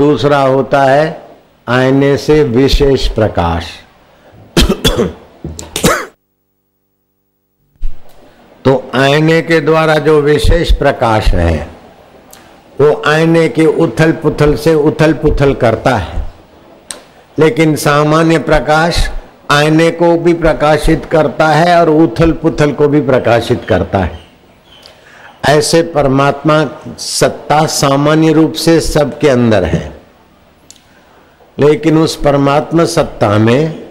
दूसरा होता है आईने से विशेष प्रकाश। तो आईने के द्वारा जो विशेष प्रकाश है, वो आईने के उथल पुथल से उथल पुथल करता है। लेकिन सामान्य प्रकाश आईने को भी प्रकाशित करता है और उथल पुथल को भी प्रकाशित करता है। ऐसे परमात्मा सत्ता सामान्य रूप से सबके अंदर है। लेकिन उस परमात्मा सत्ता में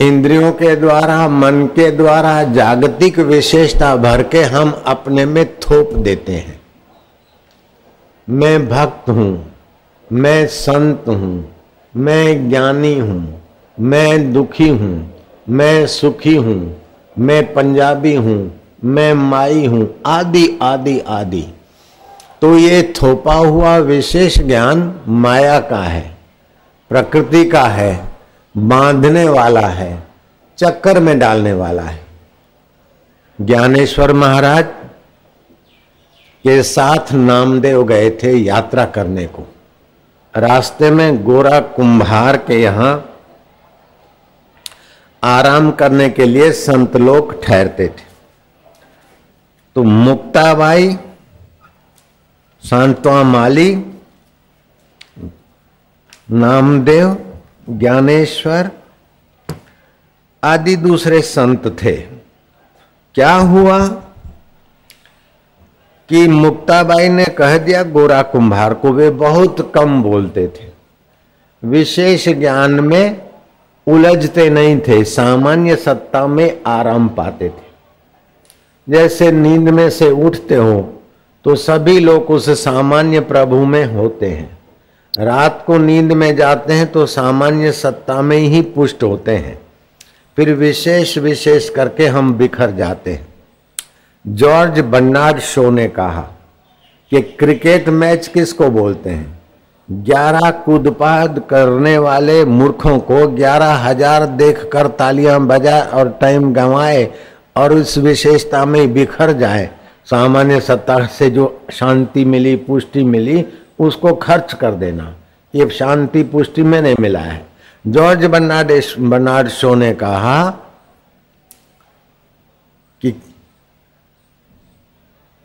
इंद्रियों के द्वारा, मन के द्वारा, जागतिक विशेषता भर के हम अपने में थोप देते हैं। मैं भक्त हूँ, मैं संत हूँ, मैं ज्ञानी हूँ, मैं दुखी हूँ, मैं सुखी हूँ, मैं पंजाबी हूँ मैं माई हूँ, आदि आदि आदि। तो ये थोपा हुआ विशेष ज्ञान माया का है, प्रकृति का है, बांधने वाला है, चक्कर में डालने वाला है। ज्ञानेश्वर महाराज के साथ नामदेव गए थे यात्रा करने को। रास्ते में गोरा कुंभार के यहाँ आराम करने के लिए संत लोग ठहरते थे। तो मुक्ताबाई सांतवा माली, नामदेव, ज्ञानेश्वर आदि दूसरे संत थे। क्या हुआ कि मुक्ताबाई ने कह दिया, गोरा कुंभार को वे बहुत कम बोलते थे। विशेष ज्ञान में उलझते नहीं थे, सामान्य सत्ता में आराम पाते थे। जैसे नींद में से उठते हो तो सभी लोग उस सामान्य प्रभु में होते हैं। रात को नींद में जाते हैं तो सामान्य सत्ता में ही पुष्ट होते हैं। फिर विशेष विशेष करके हम बिखर जाते हैं। जॉर्ज बर्नार्ड शो ने कहा कि क्रिकेट मैच किसको बोलते हैं? ग्यारह कूदपाद करने वाले मूर्खों को ग्यारह हज़ार देख कर तालियाँ बजाए और टाइम गंवाए और उस विशेषता में बिखर जाए, सामान्य सत्ता से जो शांति मिली, पुष्टि मिली, उसको खर्च कर देना। ये शांति पुष्टि में नहीं मिला है। जॉर्ज बर्नार्ड बर्नार्ड शो ने कहा कि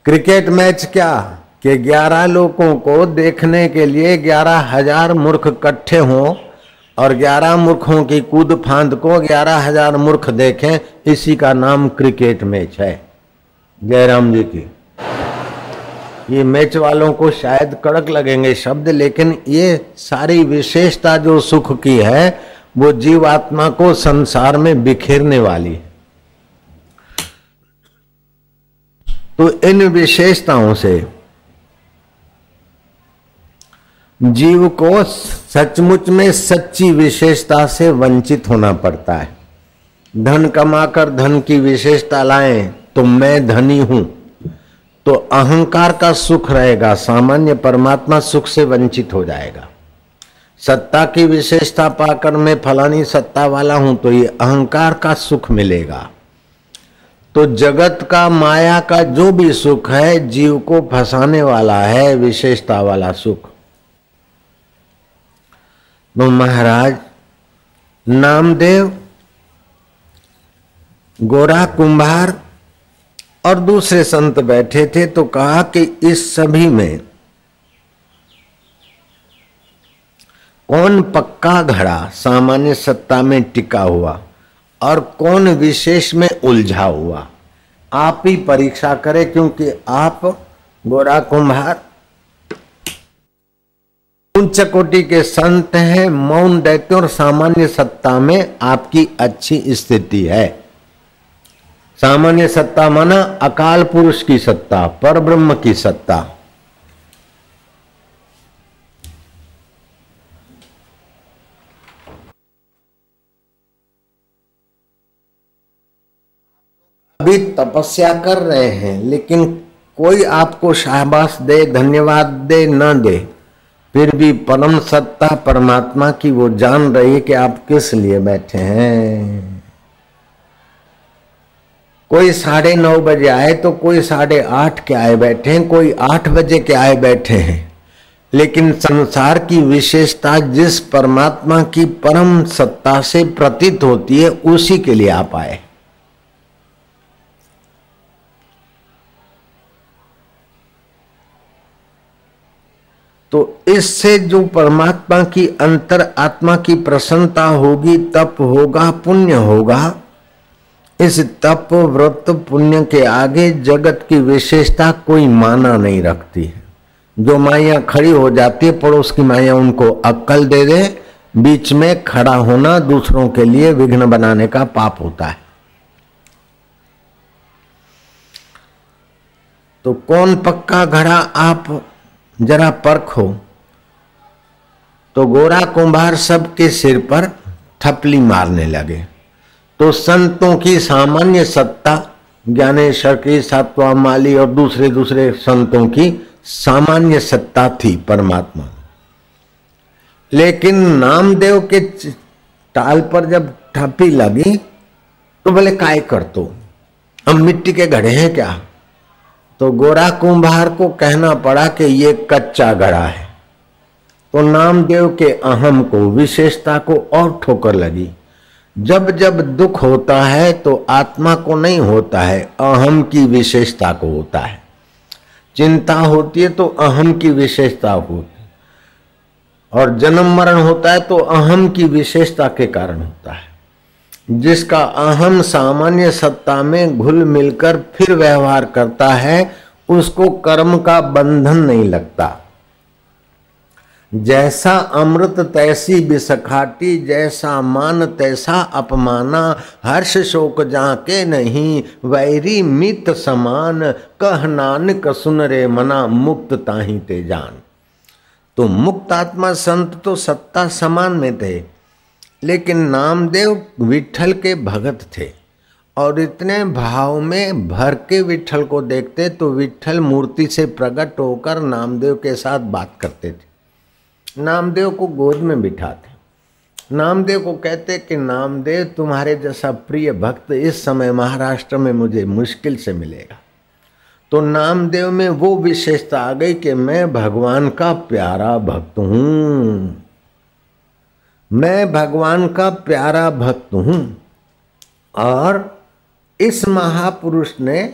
क्रिकेट मैच क्या? कि ग्यारह लोगों को देखने के लिए ग्यारह हज़ार मूर्ख इकट्ठे हों और ग्यारह मूर्खों की कूद फांद को ग्यारह हज़ार मूर्ख देखें, इसी का नाम क्रिकेट मैच है। जयराम जी की। ये मैच वालों को शायद कड़क लगेंगे शब्द, लेकिन ये सारी विशेषता जो सुख की है, वो जीवात्मा को संसार में बिखेरने वाली है। तो इन विशेषताओं से जीव को सचमुच में सच्ची विशेषता से वंचित होना पड़ता है। धन कमाकर धन की विशेषता लाए तो मैं धनी हूँ। तो अहंकार का सुख रहेगा, सामान्य परमात्मा सुख से वंचित हो जाएगा। सत्ता की विशेषता पाकर मैं फलानी सत्ता वाला हूँ तो ये अहंकार का सुख मिलेगा। तो जगत का, माया का जो भी सुख है, जीव को फंसाने वाला है, विशेषता वाला सुख। तो महाराज, नामदेव, गोरा कुंभार और दूसरे संत बैठे थे तो कहा कि इस सभी में कौन पक्का घड़ा सामान्य सत्ता में टिका हुआ और कौन विशेष में उलझा हुआ? आप ही परीक्षा करें क्योंकि आप गोरा कुंभार उच्च कोटि के संत हैं, मौन दैत्य और सामान्य सत्ता में आपकी अच्छी स्थिति है। सामान्य सत्ता माना अकाल पुरुष की सत्ता पर ब्रह्म की सत्ता। अभी तपस्या कर रहे हैं, लेकिन कोई आपको शाहबाश दे, धन्यवाद दे, न दे। फिर भी परम सत्ता परमात्मा की वो जान रही है कि आप किस लिए बैठे हैं। कोई साढ़े नौ बजे आए तो कोई साढ़े आठ के आए बैठे हैं, कोई आठ बजे के आए बैठे हैं। लेकिन संसार की विशेषता जिस परमात्मा की परम सत्ता से प्रतीत होती है, उसी के लिए आप आए। तो इससे जो परमात्मा की अंतर आत्मा की प्रसन्नता होगी, तप होगा, पुण्य होगा। इस तप व्रत पुण्य के आगे जगत की विशेषता कोई माना नहीं रखती है। जो माया खड़ी हो जाती है, पड़ोस की माया उनको अक्कल दे दे, बीच में खड़ा होना दूसरों के लिए विघ्न बनाने का पाप होता है। तो कौन पक्का घड़ा आप जरा परखो तो गोरा कुंभार सबके सिर पर थपली मारने लगे। तो संतों की सामान्य सत्ता, ज्ञानेश्वर की सातवा माली और दूसरे दूसरे संतों की सामान्य सत्ता थी परमात्मा। लेकिन नामदेव के टाल पर जब ठपी लगी तो बोले, काय कर तो हम मिट्टी के घड़े हैं क्या? तो गोरा कुंभार को कहना पड़ा कि ये कच्चा घड़ा है। तो नामदेव के अहम को, विशेषता को और ठोकर लगी। जब जब दुख होता है तो आत्मा को नहीं होता है, अहम की विशेषता को होता है। चिंता होती है तो अहम की विशेषता होती है। और जन्म मरण होता है तो अहम की विशेषता के कारण होता है। जिसका अहम सामान्य सत्ता में घुल मिलकर फिर व्यवहार करता है, उसको कर्म का बंधन नहीं लगता। जैसा अमृत तैसी बिसखाटी, जैसा मान तैसा अपमाना, हर्ष शोक जाके नहीं, वैरी मित समान, कह नानक सुन रे मना, मुक्त ताही ते जान। तो मुक्त आत्मा संत तो सत्ता समान में थे। लेकिन नामदेव विठल के भगत थे। और इतने भाव में भर के विठल को देखते तो विठल मूर्ति से प्रकट होकर नामदेव के साथ बात करते थे। नामदेव को गोद में बिठाते। नामदेव को कहते कि, नामदेव, तुम्हारे जैसा प्रिय भक्त इस समय महाराष्ट्र में मुझे मुश्किल से मिलेगा। तो नामदेव में वो विशेषता आ गई कि मैं भगवान का प्यारा भक्त हूँ। मैं भगवान का प्यारा भक्त हूँ। और इस महापुरुष ने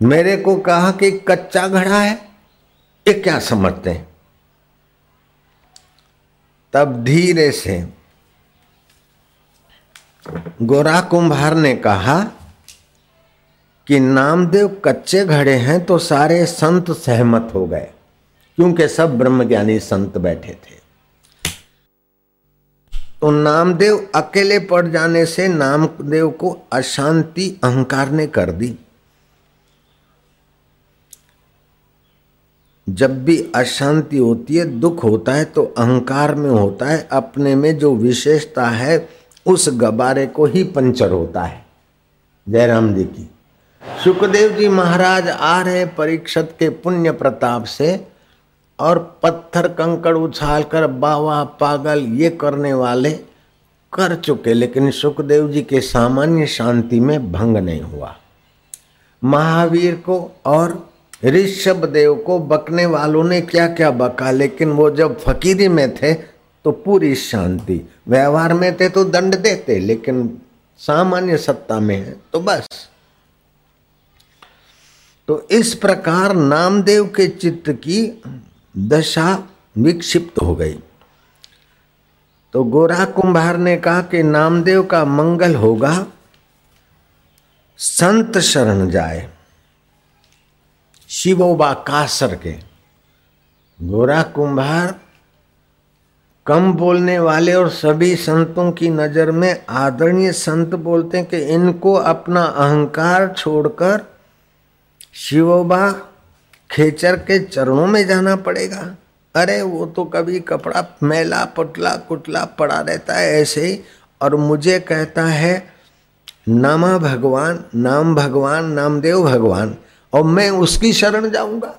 मेरे को कहा कि कच्चा घड़ा है, ये क्या समझते हैं? तब धीरे से गोरा कुंभार ने कहा कि नामदेव कच्चे घड़े हैं तो सारे संत सहमत हो गए, क्योंकि सब ब्रह्मज्ञानी संत बैठे थे। तो नामदेव अकेले पड़ जाने से नामदेव को अशांति अहंकार ने कर दी। जब भी अशांति होती है, दुख होता है तो अहंकार में होता है, अपने में जो विशेषता है, उस गबारे को ही पंचर होता है। जयराम जी की। सुखदेव जी महाराज आ रहे परीक्षत के पुण्य प्रताप से। और पत्थर कंकड़ उछाल कर बावा पागल ये करने वाले कर चुके, लेकिन सुखदेव जी के सामान्य शांति में भंग नहीं हुआ। महावीर को और ऋषभ देव को बकने वालों ने क्या क्या बका, लेकिन वो जब फकीरी में थे तो पूरी शांति। व्यवहार में थे तो दंड देते, लेकिन सामान्य सत्ता में है तो बस। तो इस प्रकार नामदेव के चित्त की दशा विक्षिप्त हो गई। तो गोरा कुंभार ने कहा कि नामदेव का मंगल होगा, संत शरण जाए। शिवोबा कासर के। गोरा कुंभार कम बोलने वाले और सभी संतों की नज़र में आदरणीय संत बोलते हैं कि इनको अपना अहंकार छोड़कर शिवोबा खेचर के चरणों में जाना पड़ेगा। अरे, वो तो कभी कपड़ा मैला पटला कुटला पड़ा रहता है ऐसे। ही और मुझे कहता है, नामा भगवान, नाम भगवान, नामदेव भगवान, और मैं उसकी शरण जाऊँगा।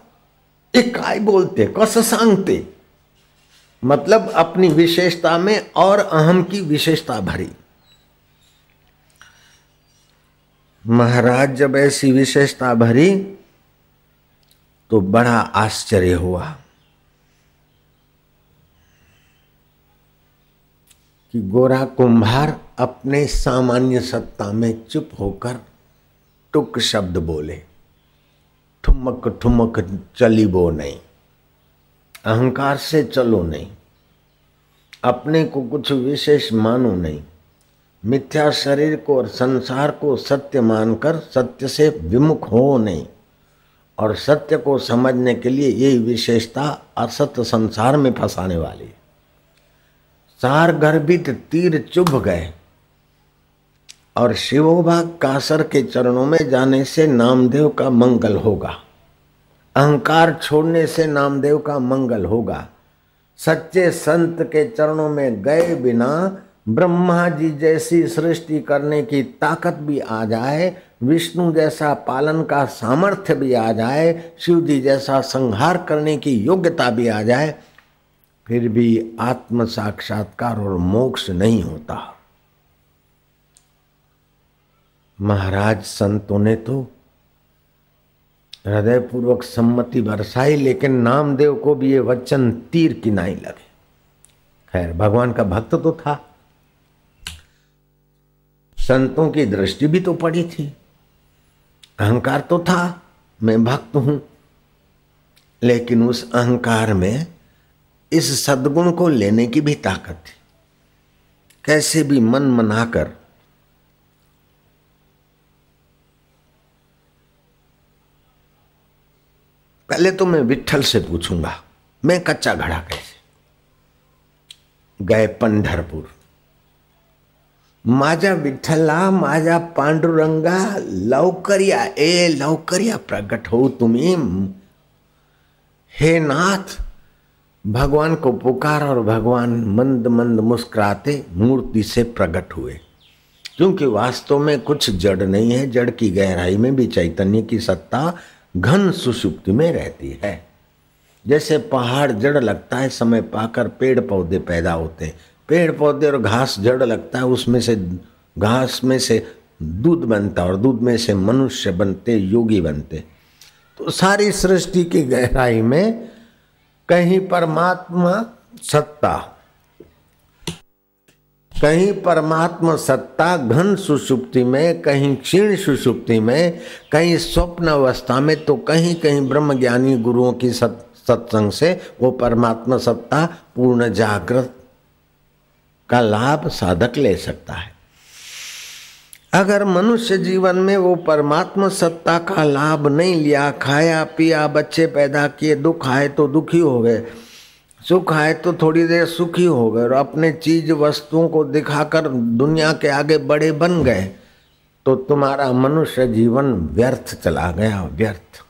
ये काय बोलते, कस सांगते। मतलब अपनी विशेषता में और अहम की विशेषता भरी। महाराज जब ऐसी विशेषता भरी तो बड़ा आश्चर्य हुआ कि गोरा कुंभार अपने सामान्य सत्ता में चुप होकर टुक शब्द बोले, ठुमक ठुमक चली बो नहीं, अहंकार से चलो नहीं, अपने को कुछ विशेष मानो नहीं, मिथ्या शरीर को और संसार को सत्य मानकर सत्य से विमुख हो नहीं और सत्य को समझने के लिए यही विशेषता असत्य संसार में फंसाने वाली सार गर्भित तीर चुभ गए और शिवोभा कासर के चरणों में जाने से नामदेव का मंगल होगा। अहंकार छोड़ने से नामदेव का मंगल होगा। सच्चे संत के चरणों में गए बिना ब्रह्मा जी जैसी सृष्टि करने की ताकत भी आ जाए विष्णु जैसा पालन का सामर्थ्य भी आ जाए शिव जी जैसा संहार करने की योग्यता भी आ जाए, फिर भी आत्म साक्षात्कार और मोक्ष नहीं होता। महाराज संतों ने तो हृदय पूर्वक सम्मति बरसाई, लेकिन नामदेव को भी ये वचन तीर की नाई लगे। खैर, भगवान का भक्त तो था। संतों की दृष्टि भी तो पड़ी थी। अहंकार तो था, मैं भक्त हूँ। लेकिन उस अहंकार में इस सद्गुण को लेने की भी ताकत थी। कैसे भी मन मनाकर पहले तो मैं विठल से पूछूँगा, मैं कच्चा घड़ा कैसे? गए पंढरपुर। माझा विठ्ठला माझा पांडुरंगा, लवकरिया, ए लवकरिया प्रकट हो तुम्ही. हे नाथ भगवान को पुकार और भगवान मंद मंद मुस्कुराते मूर्ति से प्रकट हुए। क्योंकि वास्तव में कुछ जड़ नहीं है, जड़ की गहराई में भी चैतन्य की सत्ता घन सुषुप्ति में रहती है। जैसे पहाड़ जड़ लगता है, समय पाकर पेड़ पौधे पैदा होते हैं। पेड़ पौधे और घास जड़ लगता है, उसमें से, घास में से दूध बनता और दूध में से मनुष्य बनते, योगी बनते। तो सारी सृष्टि की गहराई में कहीं परमात्मा सत्ता, कहीं परमात्मा सत्ता घन सुषुप्ति में, कहीं क्षीण सुषुप्ति में, कहीं स्वप्न अवस्था में तो कहीं कहीं ब्रह्म ज्ञानी गुरुओं की सत्संग से वो परमात्मा सत्ता पूर्ण जागृत का लाभ साधक ले सकता है। अगर मनुष्य जीवन में वो परमात्मा सत्ता का लाभ नहीं लिया, खाया, पिया, बच्चे पैदा किए, दुख आए तो दुखी हो गए, सुख आए तो थोड़ी देर सुखी हो गए और अपने चीज़ वस्तुओं को दिखाकर दुनिया के आगे बड़े बन गए तो तुम्हारा मनुष्य जीवन व्यर्थ चला गया, व्यर्थ।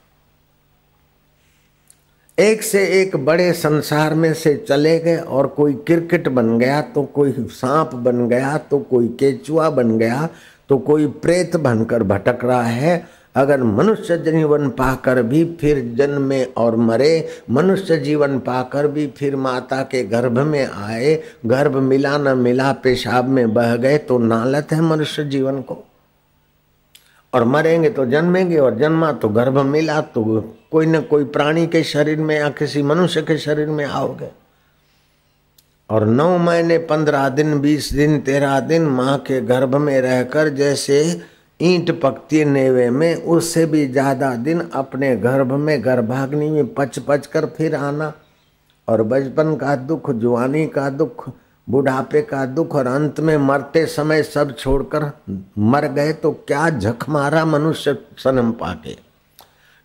एक से एक बड़े संसार में से चले गए और कोई क्रिकेट बन गया तो कोई सांप बन गया तो कोई केचुआ बन गया तो कोई प्रेत बनकर भटक रहा है। अगर मनुष्य जीवन पाकर भी फिर जन्मे और मरे, मनुष्य जीवन पाकर भी फिर माता के गर्भ में आए, गर्भ मिला न मिला, पेशाब में बह गए तो नालत है मनुष्य जीवन को। और मरेंगे तो जन्मेंगे और जन्मा तो गर्भ मिला तो कोई न कोई प्राणी के शरीर में या किसी मनुष्य के शरीर में आओगे। और नौ महीने, पंद्रह दिन, बीस दिन, तेरह दिन माँ के गर्भ में रहकर जैसे ईंट पकती नेवे में, उससे भी ज़्यादा दिन अपने गर्भ में गर्भाग्नि में पच पच कर फिर आना। और बचपन का दुख जुआनी का दुख, बुढ़ापे का दुख और अंत में मरते समय सब छोड़कर मर गए तो क्या झक मारा मनुष्य सनम पाके?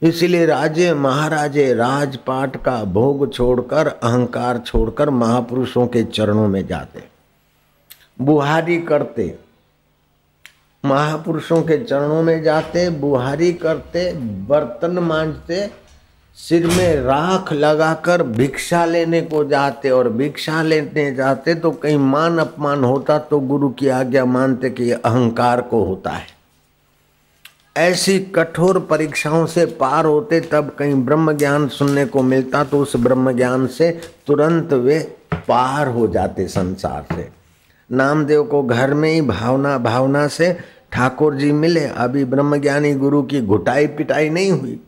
इसलिए राजे महाराजे राजपाट का भोग छोड़कर, अहंकार छोड़कर महापुरुषों के चरणों में जाते। बुहारी करते। महापुरुषों के चरणों में जाते, बुहारी करते, बर्तन मांझते सिर में राख लगाकर भिक्षा लेने को जाते और भिक्षा लेने जाते तो कहीं मान अपमान होता तो गुरु की आज्ञा मानते कि अहंकार को होता है। ऐसी कठोर परीक्षाओं से पार होते तब कहीं ब्रह्म ज्ञान सुनने को मिलता तो उस ब्रह्म ज्ञान से तुरंत वे पार हो जाते संसार से। नामदेव को घर में ही भावना भावना से ठाकुर जी मिले, अभी ब्रह्मज्ञानी गुरु की घुटाई पिटाई नहीं हुई।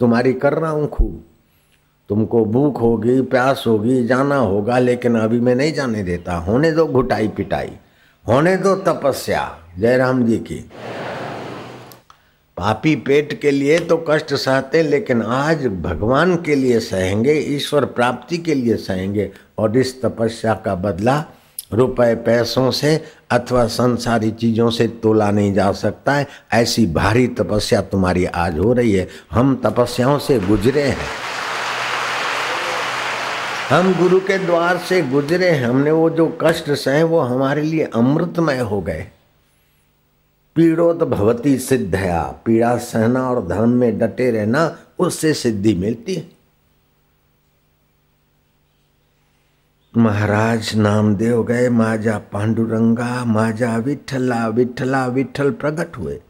तुम्हारी कर रहा हूँ खूब। तुमको भूख होगी, प्यास होगी, जाना होगा, लेकिन अभी मैं नहीं जाने देता। होने दो घुटाई पिटाई, होने दो तपस्या। जयराम जी की। पापी पेट के लिए तो कष्ट सहते, लेकिन आज भगवान के लिए सहेंगे, ईश्वर प्राप्ति के लिए सहेंगे। और इस तपस्या का बदला रुपए पैसों से अथवा संसारी चीज़ों से तोला नहीं जा सकता है। ऐसी भारी तपस्या तुम्हारी आज हो रही है। हम तपस्याओं से गुजरे हैं। हम गुरु के द्वार से गुजरे हैं। हमने वो जो कष्ट सहे, वो हमारे लिए अमृतमय हो गए। पीड़ोत भवती सिद्धया पीड़ा सहना और धर्म में डटे रहना, उससे सिद्धि मिलती है। महाराज नामदेव गए माजा पांडुरंगा माजा विठला विठला विठल प्रकट हुए।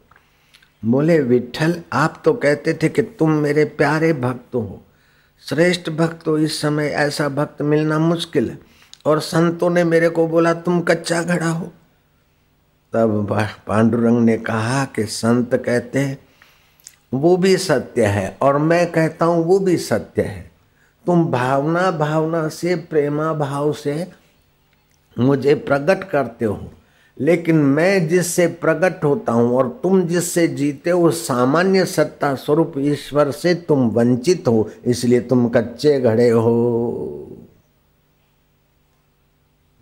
बोले, विठल, आप तो कहते थे कि तुम मेरे प्यारे भक्त हो। श्रेष्ठ भक्त हो, इस समय ऐसा भक्त मिलना मुश्किल है। और संतों ने मेरे को बोला, तुम कच्चा घड़ा हो। तब पांडुरंग ने कहा कि संत कहते हैं, वो भी सत्य है और मैं कहता हूँ, वो भी सत्य है। तुम भावना भावना से, प्रेमा भाव से मुझे प्रकट करते हो, लेकिन मैं जिससे प्रकट होता हूँ और तुम जिससे जीते हो, सामान्य सत्ता स्वरूप ईश्वर से तुम वंचित हो, इसलिए तुम कच्चे घड़े हो।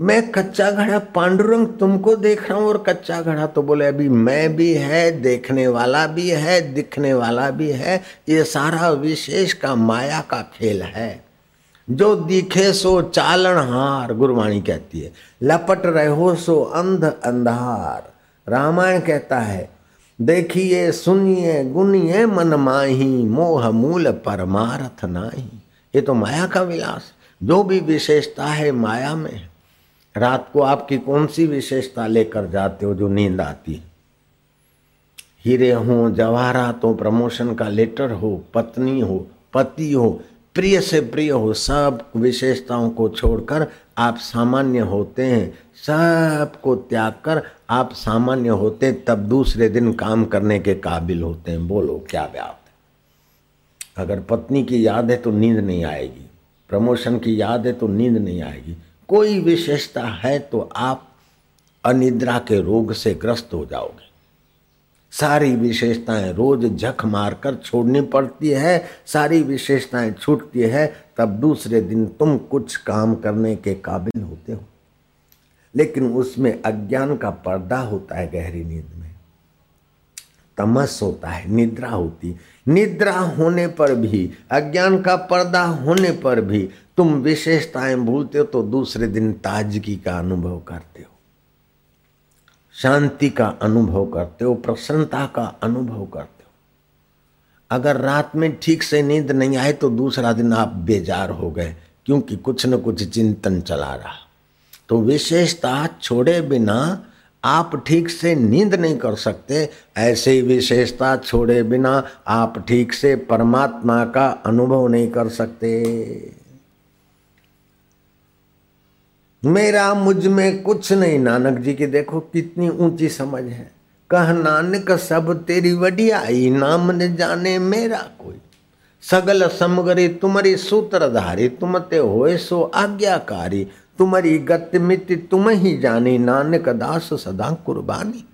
मैं कच्चा घड़ा पांडुरंग तुमको देख रहा हूँ, और कच्चा घड़ा तो बोले, अभी मैं भी है, देखने वाला भी है, दिखने वाला भी है, ये सारा विशेष का माया का खेल है। जो दिखे सो चालन हार, गुरवाणी कहती है। लपट रहो सो अंध अंधार। रामायण कहता है, देखिए, सुनिए, गुनिए, मन माही, मोह मूल परमारथ नाही। ये तो माया का विलास। जो भी विशेषता है माया में है। रात को आपकी कौन सी विशेषता लेकर जाते हो जो नींद आती है? हीरे हो जवाहरात हो प्रमोशन का लेटर हो, पत्नी हो, पति हो, प्रिय से प्रिय हो, सब विशेषताओं को छोड़कर आप सामान्य होते हैं। सबको त्याग कर आप सामान्य होते तब दूसरे दिन काम करने के काबिल होते हैं। बोलो, क्या बात है? अगर पत्नी की याद है तो नींद नहीं आएगी। प्रमोशन की याद है तो नींद नहीं आएगी। कोई विशेषता है तो आप अनिद्रा के रोग से ग्रस्त हो जाओगे। सारी विशेषताएँ रोज झक मारकर छोड़नी पड़ती है, सारी विशेषताएँ छूटती है, तब दूसरे दिन तुम कुछ काम करने के काबिल होते हो। लेकिन उसमें अज्ञान का पर्दा होता है गहरी नींद में। तमस होता है, निद्रा होती। निद्रा होने पर भी, अज्ञान का पर्दा होने पर भी तुम विशेषताएँ भूलते हो तो दूसरे दिन ताजगी का अनुभव करते हो। शांति का अनुभव करते हो, प्रसन्नता का अनुभव करते हो। अगर रात में ठीक से नींद नहीं आए तो दूसरा दिन आप बेजार हो गए, क्योंकि कुछ न कुछ चिंतन चला रहा। तो विशेषता छोड़े बिना आप ठीक से नींद नहीं कर सकते, ऐसे विशेषता छोड़े बिना आप ठीक से परमात्मा का अनुभव नहीं कर सकते। मेरा मुझमें कुछ नहीं, नानक जी की देखो कितनी ऊँची समझ है। कह, नानक, सब तेरी वडियाई नाम न जाने मेरा कोई। सगल समगरी तुम्हारी सूत्रधारी, तुम ते होए सो आज्ञाकारी। तुम्हारी गति मिति तुम ही जानी, नानक दास सदा कुर्बानी।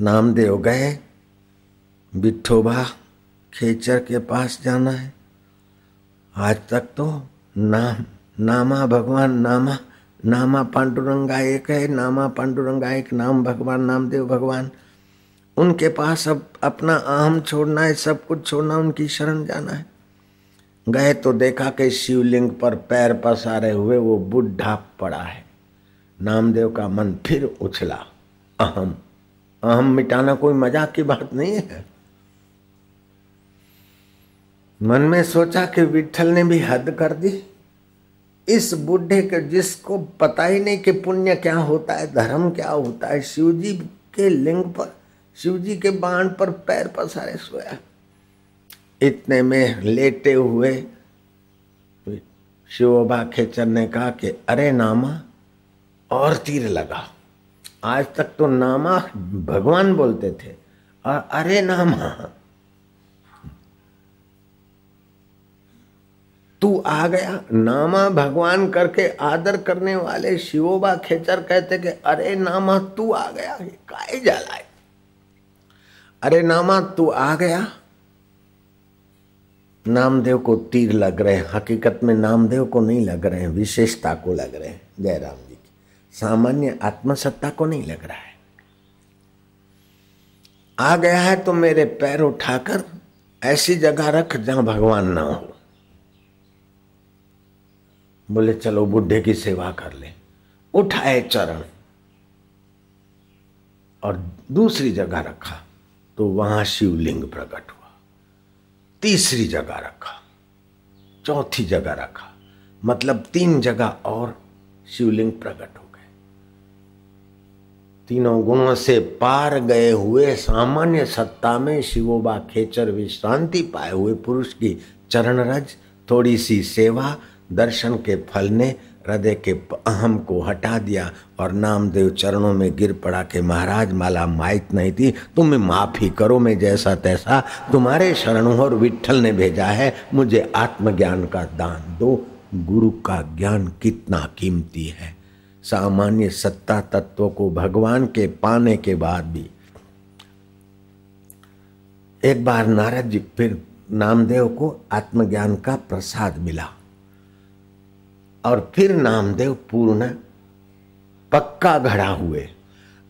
नामदेव गए, बिठोबा खेचर के पास जाना है। आज तक तो नाम, नामा भगवान, नामा नामा पांडुरंगा एक है, नामा पांडुरंगा एक, नाम भगवान, नामदेव भगवान। उनके पास अब अपना आम छोड़ना है, सब कुछ छोड़ना, उनकी शरण जाना है। गए तो देखा कि शिवलिंग पर पैर पसारे हुए वो बुढ़ा पड़ा है। नामदेव का मन फिर उछला। अहम। अहम मिटाना कोई मज़ाक की बात नहीं है। मन में सोचा कि विठल ने भी हद कर दी। इस बुढ़े के जिसको पता ही नहीं कि पुण्य क्या होता है, धर्म क्या होता है शिव जी के लिंग पर, शिवजी के बाण पर पैर पसारे सोया। इतने में लेटे हुए शिवोबा खेचर ने कहा कि, अरे नामा, और तीर लगा। आज तक तो नामा भगवान बोलते थे। और अरे नामा, तू आ गया। नामा भगवान करके आदर करने वाले शिवोबा खेचर कहते कि, अरे नामा, तू आ गया। काय जलाए अरे नामा, तू आ गया। नामदेव को तीर लग रहे हैं। हकीकत में नामदेव को नहीं लग रहे हैं, विशेषता को लग रहे हैं। जयराम जी की। सामान्य आत्मसत्ता को नहीं लग रहा है। आ गया है तो मेरे पैर उठाकर ऐसी जगह रख जहाँ भगवान ना हो। बोले, चलो बुढ़े की सेवा कर ले। उठाए चरण। और दूसरी जगह रखा तो वहाँ शिवलिंग प्रकट हुआ। तीसरी जगह रखा, चौथी जगह रखा मतलब तीन जगह और शिवलिंग प्रकट हो गए। तीनों गुणों से पार गए हुए सामान्य सत्ता में शिवोबा खेचर विश्रांति पाए हुए पुरुष की चरण रज थोड़ी सी सेवा, दर्शन के फल ने हृदय के अहम को हटा दिया और नामदेव चरणों में गिर पड़ा के महाराज, माला माइत नहीं थी। तुम्हें माफ़ी करो, मैं जैसा तैसा तुम्हारे शरणों और विठल ने भेजा है। मुझे आत्मज्ञान का दान दो। गुरु का ज्ञान कितना कीमती है। सामान्य सत्ता तत्व को भगवान के पाने के बाद भी। एक बार नारद जी, फिर नामदेव को आत्मज्ञान का प्रसाद मिला। और फिर नामदेव पूर्ण पक्का घड़ा हुए।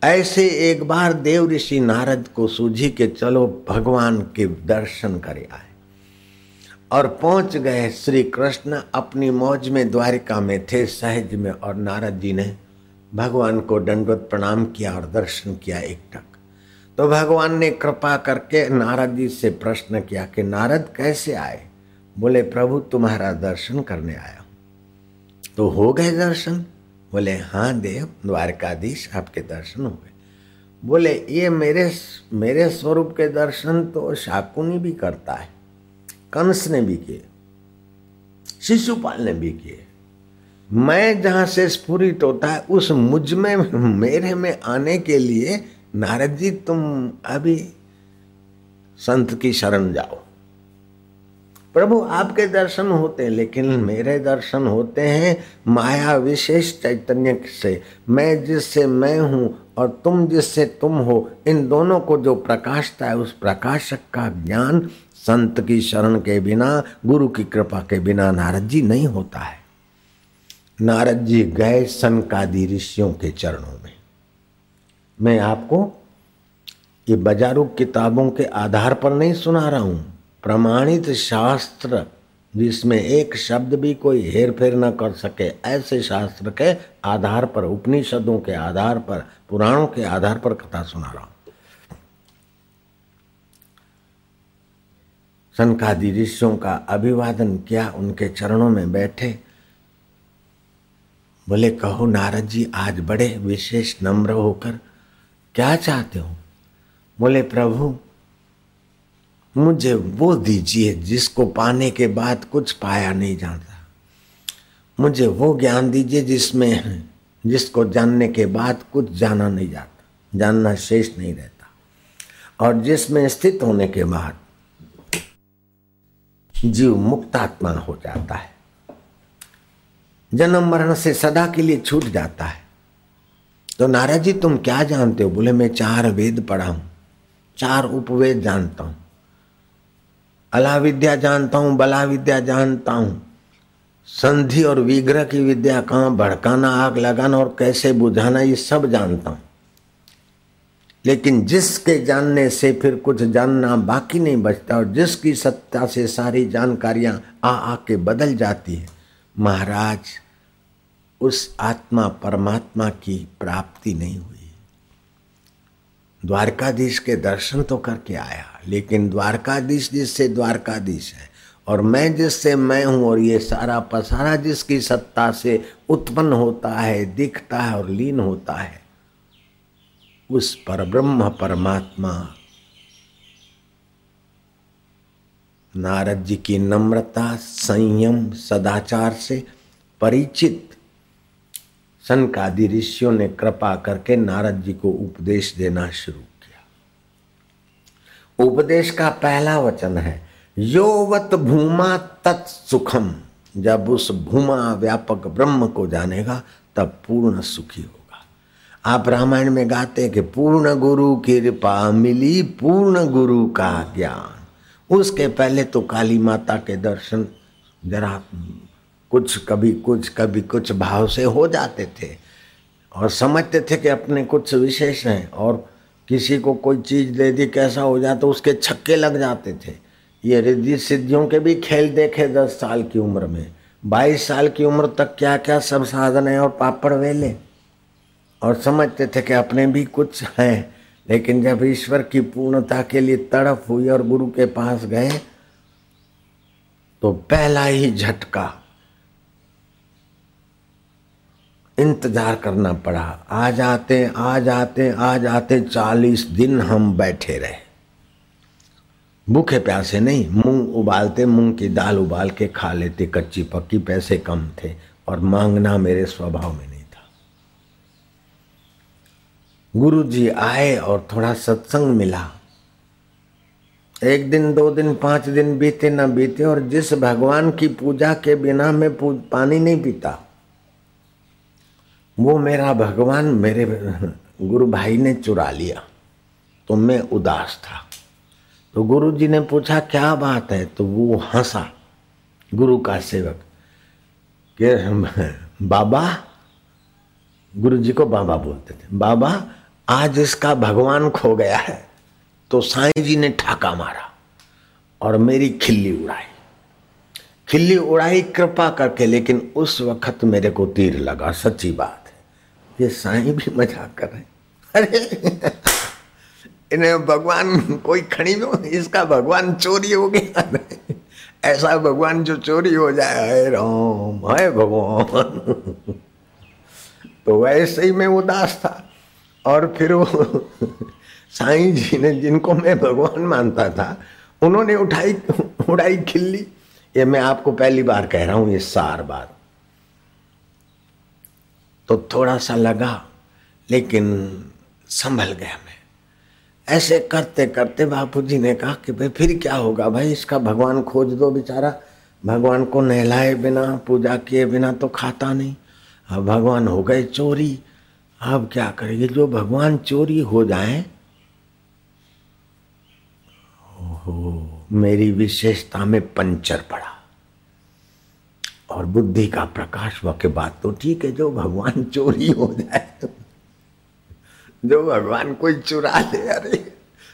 ऐसे एक बार देव ऋषि नारद को सूझी के चलो भगवान के दर्शन करे आए और पहुँच गए श्री कृष्ण अपनी मौज में द्वारिका में थे सहज में और नारद जी ने भगवान को दंडवत प्रणाम किया और दर्शन किया एक टक। तो भगवान ने कृपा करके नारद जी से प्रश्न किया कि नारद कैसे आए? बोले, प्रभु, तुम्हारा दर्शन करने आया तो हो गए दर्शन? बोले हाँ देव, द्वारकाधीश आपके दर्शन हो गए बोले, ये मेरे मेरे स्वरूप के दर्शन तो शाकुनी भी करता है, कंस ने भी किए, शिशुपाल ने भी किए। मैं जहाँ से स्फुरित होता है, उस मुझमें, मेरे में आने के लिए, नारद जी, तुम अभी संत की शरण जाओ। प्रभु आपके दर्शन होते हैं लेकिन मेरे दर्शन होते हैं माया विशेष चैतन्य से। मैं जिससे मैं हूँ और तुम जिससे तुम हो इन दोनों को जो प्रकाशता है उस प्रकाशक का ज्ञान संत की शरण के बिना गुरु की कृपा के बिना नारद जी नहीं होता है। नारद जी गए सनकादि ऋषियों के चरणों में। मैं आपको ये बाजारू किताबों के आधार पर नहीं सुना रहा हूँ। प्रमाणित शास्त्र, जिसमें एक शब्द भी कोई हेर फेर न कर सके, ऐसे शास्त्र के आधार पर, उपनिषदों के आधार पर, पुराणों के आधार पर कथा सुना रहा हूँ। सनकादि ऋषियों का अभिवादन किया, उनके चरणों में बैठे। बोले, कहो नारद जी, आज बड़े विशेष नम्र होकर क्या चाहते हो? बोले, प्रभु मुझे वो दीजिए जिसको पाने के बाद कुछ पाया नहीं जाता। मुझे वो ज्ञान दीजिए जिसमें जिसको जानने के बाद कुछ जाना नहीं जाता, जानना शेष नहीं रहता। और जिसमें स्थित होने के बाद जीव मुक्तात्मा हो जाता है। जन्म मरण से सदा के लिए छूट जाता है। तो नाराज़, तुम क्या जानते हो? बोले, मैं चार वेद पढ़ा हूँ, चार उपवेद जानता हूँ। अला विद्या जानता हूँ बला विद्या जानता हूँ। संधि और विग्रह की विद्या कहाँ, भड़काना, आग लगाना और कैसे बुझाना, ये सब जानता हूँ। लेकिन जिसके जानने से फिर कुछ जानना बाकी नहीं बचता और जिसकी सत्ता से सारी जानकारियाँ आ आ के बदल जाती है, महाराज, उस आत्मा परमात्मा की प्राप्ति नहीं हुई द्वारकाधीश के दर्शन तो करके आया, लेकिन द्वारकाधीश जिससे द्वारकाधीश है, और मैं जिससे मैं हूँ, और ये सारा पसारा जिसकी सत्ता से उत्पन्न होता है, दिखता है और लीन होता है, उस परब्रह्म परमात्मा। नारद जी की नम्रता संयम सदाचार से परिचित सनकादि ऋषियों ने कृपा करके नारद जी को उपदेश देना शुरू किया। उपदेश का पहला वचन है, योवत भूमा तत्सुखम जब उस भूमा व्यापक ब्रह्म को जानेगा, तब पूर्ण सुखी होगा। आप रामायण में गाते कि पूर्ण गुरु की कृपा मिली, पूर्ण गुरु का ज्ञान। उसके पहले तो काली माता के दर्शन जरा कुछ कभी कुछ कभी कुछ भाव से हो जाते थे और समझते थे कि अपने कुछ विशेष हैं और किसी को कोई चीज़ दे दी कैसा हो जाता तो उसके छक्के लग जाते थे। ये रिद्धि सिद्धियों के भी खेल देखे दस साल की उम्र में। बाईस साल की उम्र तक क्या क्या सब साधन है और पापड़ वेले। और समझते थे कि अपने भी कुछ हैं, लेकिन जब ईश्वर की पूर्णता के लिए तड़प हुई और गुरु के पास गए तो पहला ही झटका इंतज़ार करना पड़ा। आ जाते आ जाते आ जाते चालीस दिन हम बैठे रहे। भूखे प्यासे नहीं, मूंग उबालते, मूंग की दाल उबाल के खा लेते, कच्ची पक्की पैसे कम थे और मांगना मेरे स्वभाव में नहीं था। गुरु जी आए और थोड़ा सत्संग मिला। एक दिन, दो दिन, पाँच दिन बीते ना बीते और जिस भगवान की पूजा के बिना मैं पानी नहीं पीता वो मेरा भगवान मेरे गुरु भाई ने चुरा लिया। तो मैं उदास था। तो गुरु जी ने पूछा, क्या बात है? तो वो हंसा, गुरु का सेवक। के, बाबा? गुरु जी को बाबा बोलते थे। बाबा, आज इसका भगवान खो गया है तो साईं जी ने ठाका मारा और मेरी खिल्ली उड़ाई। खिल्ली उड़ाई कृपा करके, लेकिन उस वक्त मेरे को तीर लगा, सच्ची बात। ये साईं भी मज़ाक कर रहे अरे, इन्हें भगवान कोई खड़ी में इसका भगवान चोरी हो गया। ऐसा भगवान जो चोरी हो जाए है राम है भगवान। तो वैसे ही मैं उदास था। और फिर वो साईं जी ने, जिनको मैं भगवान मानता था, उन्होंने उठाई, उड़ाई खिल्ली। ये मैं आपको पहली बार कह रहा हूँ, ये सार बात। तो थोड़ा सा लगा, लेकिन संभल गया मैं। ऐसे करते करते बापू जी ने कहा कि भाई फिर क्या होगा भाई, इसका भगवान खोज दो बेचारा। भगवान को नहलाए बिना, पूजा किए बिना तो खाता नहीं। अब भगवान हो गए चोरी। अब क्या करेंगे जो भगवान चोरी हो जाए मेरी विशेषता में पंचर पड़ा। और बुद्धि का प्रकाश हुआ के बाद तो ठीक है, जो भगवान चोरी हो जाए, जो भगवान कोई चुरा ले, अरे,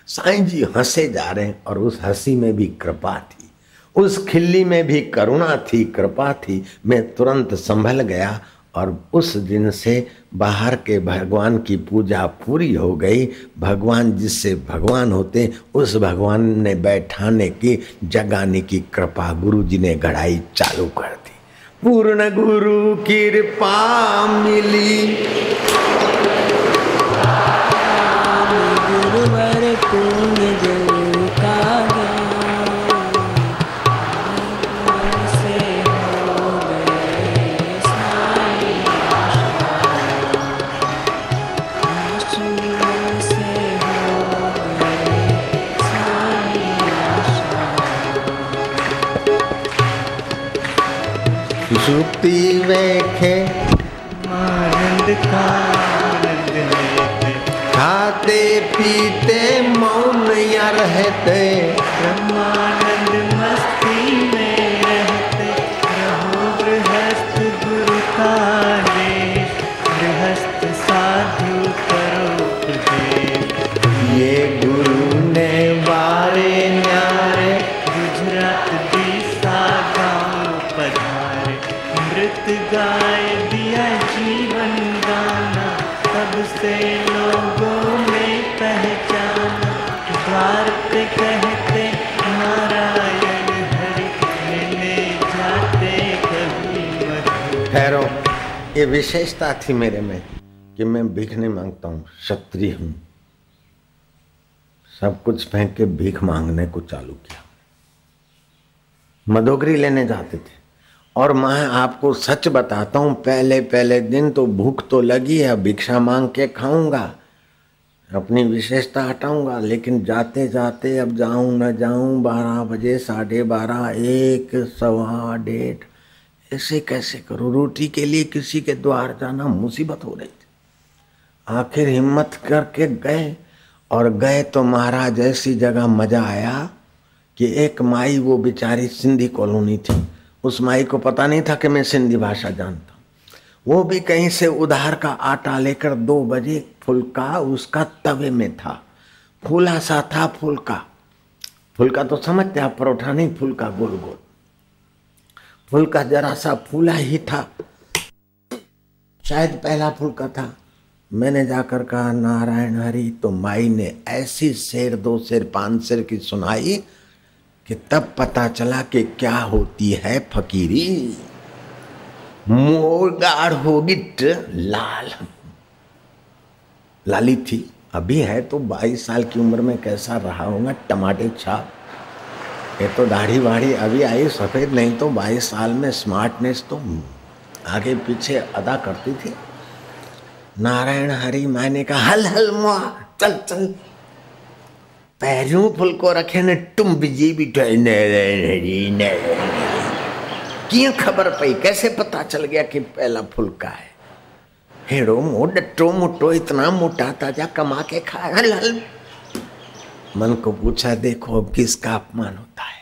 साईं जी हंसे जा रहे हैं और उस हँसी में भी कृपा थी, उस खिल्ली में भी करुणा थी, कृपा थी, मैं तुरंत संभल गया और उस दिन से बाहर के भगवान की पूजा पूरी हो गई, भगवान जिससे भगवान होते, उस भगवान ने बैठाने की, जगाने की कृपा गुरु जी ने गढ़ाई चालू कर दी। पूर्ण गुरु कृपा मिली खाते पीते मौन या रहते ब्रह्मानंद ये विशेषता थी मेरे में कि मैं भीख नहीं माँगता हूँ, क्षत्रिय हूँ। सब कुछ फेंक के भीख मांगने को चालू किया। मदोगरी लेने जाते थे। और मैं आपको सच बताता हूँ, पहले पहले दिन तो भूख तो लगी है भिक्षा मांग के खाऊँगा। अपनी विशेषता हटाऊँगा, लेकिन जाते जाते अब जाऊँ, न जाऊँ, बारह बजे, साढ़े बारह, एक, सवा डेढ़। ऐसे कैसे करो? रोटी के लिए किसी के द्वार जाना मुसीबत हो रही थी। आखिर हिम्मत करके गए, और गए तो महाराज ऐसी जगह मज़ा आया कि एक माई, वो बेचारी सिंधी कॉलोनी थी। उस माई को पता नहीं था कि मैं सिंधी भाषा जानता। वो भी कहीं से उधार का आटा लेकर दो बजे फुलका उसका तवे में था। फूला सा था फुलका। फुलका तो समझते आप, परोठा नहीं, फुलका गोल गोल फुलका जरा सा फूला ही था। शायद पहला फुलका था। मैंने जाकर कहा, नारायण हरि तो माई ने ऐसी शेर, दो शेर, पाँच शेर की सुनाई कि तब पता चला कि क्या होती है फकीरी। मोरगाड़ होगी लाल। लाली थी। अभी है तो 22 साल की उम्र में कैसा रहा होगा, टमाटे छाप। ये तो दाढ़ी वाढ़ी अभी आई सफ़ेद, नहीं तो 22 साल में स्मार्टनेस तो आगे पीछे अदा करती थी। नारायण हरि मैंने कहा हल हल मुआ, चल चल। पैरों फुल को रखे ने, तुम बिज़ी भी किया खबर पई? कैसे पता चल गया कि पहला फुलका है? हेड़ो मो डटो मोटो इतना मोटा ताज़ा कमा के खा हल हल। मन को पूछा, देखो अब किसका अपमान होता है?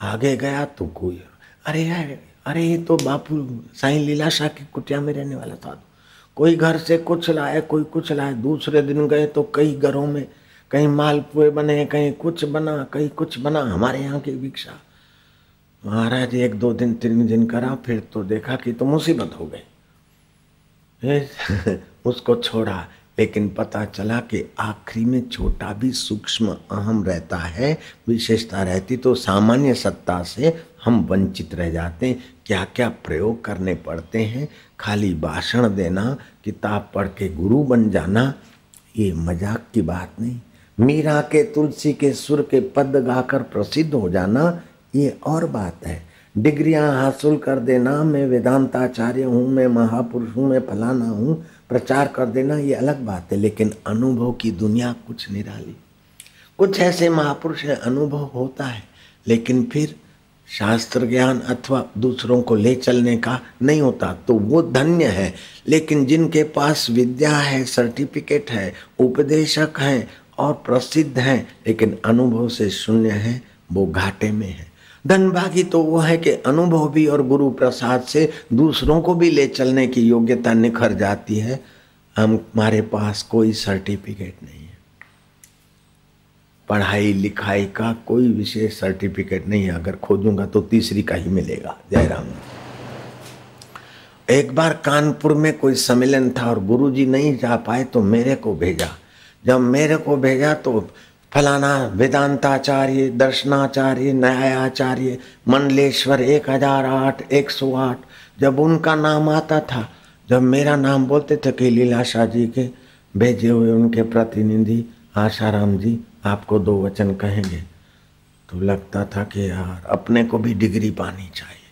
आगे गया तो कोई अरे यार अरे, ये तो बापू, साईं लीलाशाह की कुटिया में रहने वाला था। कोई घर से कुछ लाए कोई कुछ लाए दूसरे दिन गए तो कई घरों में कहीं मालपुए बने, कहीं कुछ बना, कहीं कुछ बना, हमारे यहाँ की भिक्षा। महाराज, एक दो दिन, तीन दिन करा, फिर तो देखा कि तो मुसीबत हो गई। उसको छोड़ा लेकिन पता चला कि आखिरी में छोटा भी सूक्ष्म अहम रहता है, विशेषता रहती तो सामान्य सत्ता से हम वंचित रह जाते हैं। क्या क्या प्रयोग करने पड़ते हैं? खाली भाषण देना, किताब पढ़ के गुरु बन जाना, ये मज़ाक की बात नहीं। मीरा के, तुलसी के सुर के पद गाकर प्रसिद्ध हो जाना, ये और बात है। डिग्रियाँ हासिल कर देना, मैं वेदांताचार्य हूँ, मैं महापुरुष हूँ, मैं फलाना हूँ प्रचार कर देना, ये अलग बात है, लेकिन अनुभव की दुनिया कुछ निराली। कुछ ऐसे महापुरुष है, अनुभव होता है, लेकिन फिर शास्त्र ज्ञान अथवा दूसरों को ले चलने का नहीं होता तो वो धन्य है। लेकिन जिनके पास विद्या है, सर्टिफिकेट है, उपदेशक हैं और प्रसिद्ध हैं, लेकिन अनुभव से शून्य है, वो घाटे में है। धनभागी तो वो है कि अनुभव भी और गुरु प्रसाद से दूसरों को भी ले चलने की योग्यता निखर जाती है। हम, हमारे पास कोई सर्टिफिकेट नहीं है। पढ़ाई लिखाई का कोई विशेष सर्टिफिकेट नहीं है। अगर खोजूँगा तो तीसरी का ही मिलेगा, जयराम। एक बार कानपुर में कोई सम्मेलन था और गुरुजी नहीं जा पाए तो मेरे को भेजा। जब मेरे को भेजा तो फलाना वेदांताचार्य दर्शनाचार्य, न्यायाचार्य, मंडलेश्वर एक हज़ार आठ, एक सौ आठ। जब उनका नाम आता था, जब मेरा नाम बोलते थे कि लीलाशाह जी के, भेजे हुए उनके प्रतिनिधि आशाराम जी, आपको दो वचन कहेंगे। तो लगता था कि यार, अपने को भी डिग्री पानी चाहिए।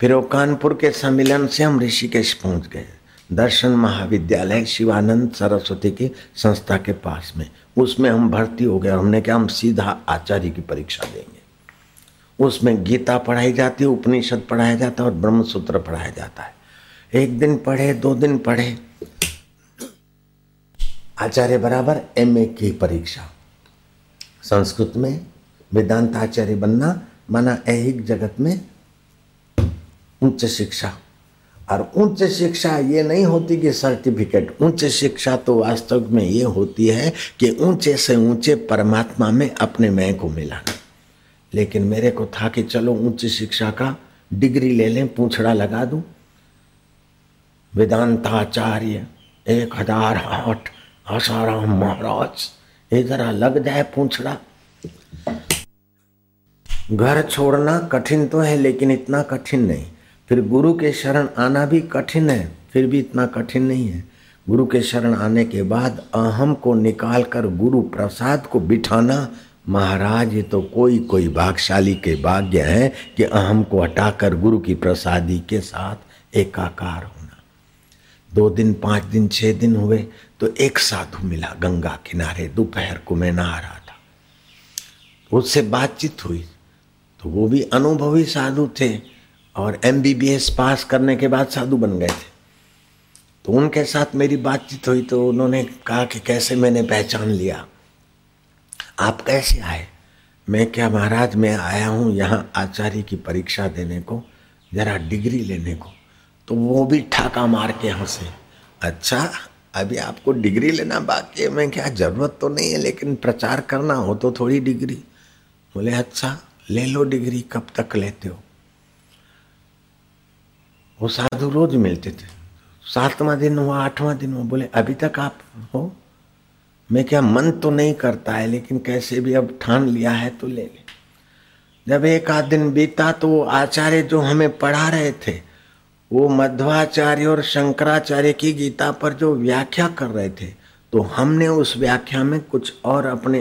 फिर वो कानपुर के सम्मेलन से हम ऋषिकेश पहुँच गए। दर्शन महाविद्यालय शिवानंद सरस्वती की संस्था के पास में। उसमें हम भर्ती हो गए हमने क्या हम सीधा आचार्य की परीक्षा देंगे। उसमें गीता पढ़ाई जाती है, उपनिषद पढ़ाया जाता है और ब्रह्मसूत्र पढ़ाया जाता है। एक दिन पढ़े, दो दिन पढ़े। आचार्य बराबर एमए की परीक्षा। संस्कृत में वेदांत आचार्य बनना माना ऐहिक जगत में उच्च शिक्षा। और उच्च शिक्षा ये नहीं होती कि सर्टिफिकेट उच्च शिक्षा तो वास्तव में ये होती है कि ऊँचे से ऊँचे परमात्मा में अपने मैं को मिलाना लेकिन मेरे को था कि चलो उच्च शिक्षा का डिग्री ले लें, पूछड़ा लगा दूँ। वेदांताचार्य, एक हज़ार आठ, आसाराम महाराज, ये जरा लग जाए पूछड़ा। घर छोड़ना कठिन तो है, लेकिन इतना कठिन नहीं। फिर गुरु के शरण आना भी कठिन है, फिर भी इतना कठिन नहीं है। गुरु के शरण आने के बाद अहम को निकाल कर गुरु प्रसाद को बिठाना, महाराज, ये तो कोई कोई भागशाली के भाग्य है कि अहम को हटाकर गुरु की प्रसादी के साथ एकाकार होना। दो दिन, पाँच दिन छः दिन हुए तो एक साधु मिला गंगा किनारे, दोपहर को मैं नहा रहा था। उससे बातचीत हुई तो तो वो भी अनुभवी साधु थे। और एमबीबीएस पास करने के बाद साधु बन गए थे। तो उनके साथ मेरी बातचीत हुई तो उन्होंने कहा कि कैसे मैंने पहचान लिया? आप कैसे आए? मैं क्या महाराज, मैं आया हूँ यहाँ आचार्य की परीक्षा देने को, जरा डिग्री लेने को। तो वो भी ठाका मार के हंसे अच्छा अभी आपको डिग्री लेना बाकी है, मैं क्या, ज़रूरत तो नहीं है, लेकिन प्रचार करना हो तो थोड़ी डिग्री। बोले अच्छा ले लो डिग्री, कब तक लेते हो? वो साधु रोज मिलते थे। सातवां दिन हुआ, आठवां दिन हुआ, बोले, अभी तक आप हो? मैं क्या मन तो नहीं करता है, लेकिन कैसे भी अब ठान लिया है तो ले ले। जब एक आध दिन बीता तो वो आचार्य जो हमें पढ़ा रहे थे, वो मध्वाचार्य और शंकराचार्य की गीता पर जो व्याख्या कर रहे थे तो हमने उस व्याख्या में कुछ और अपने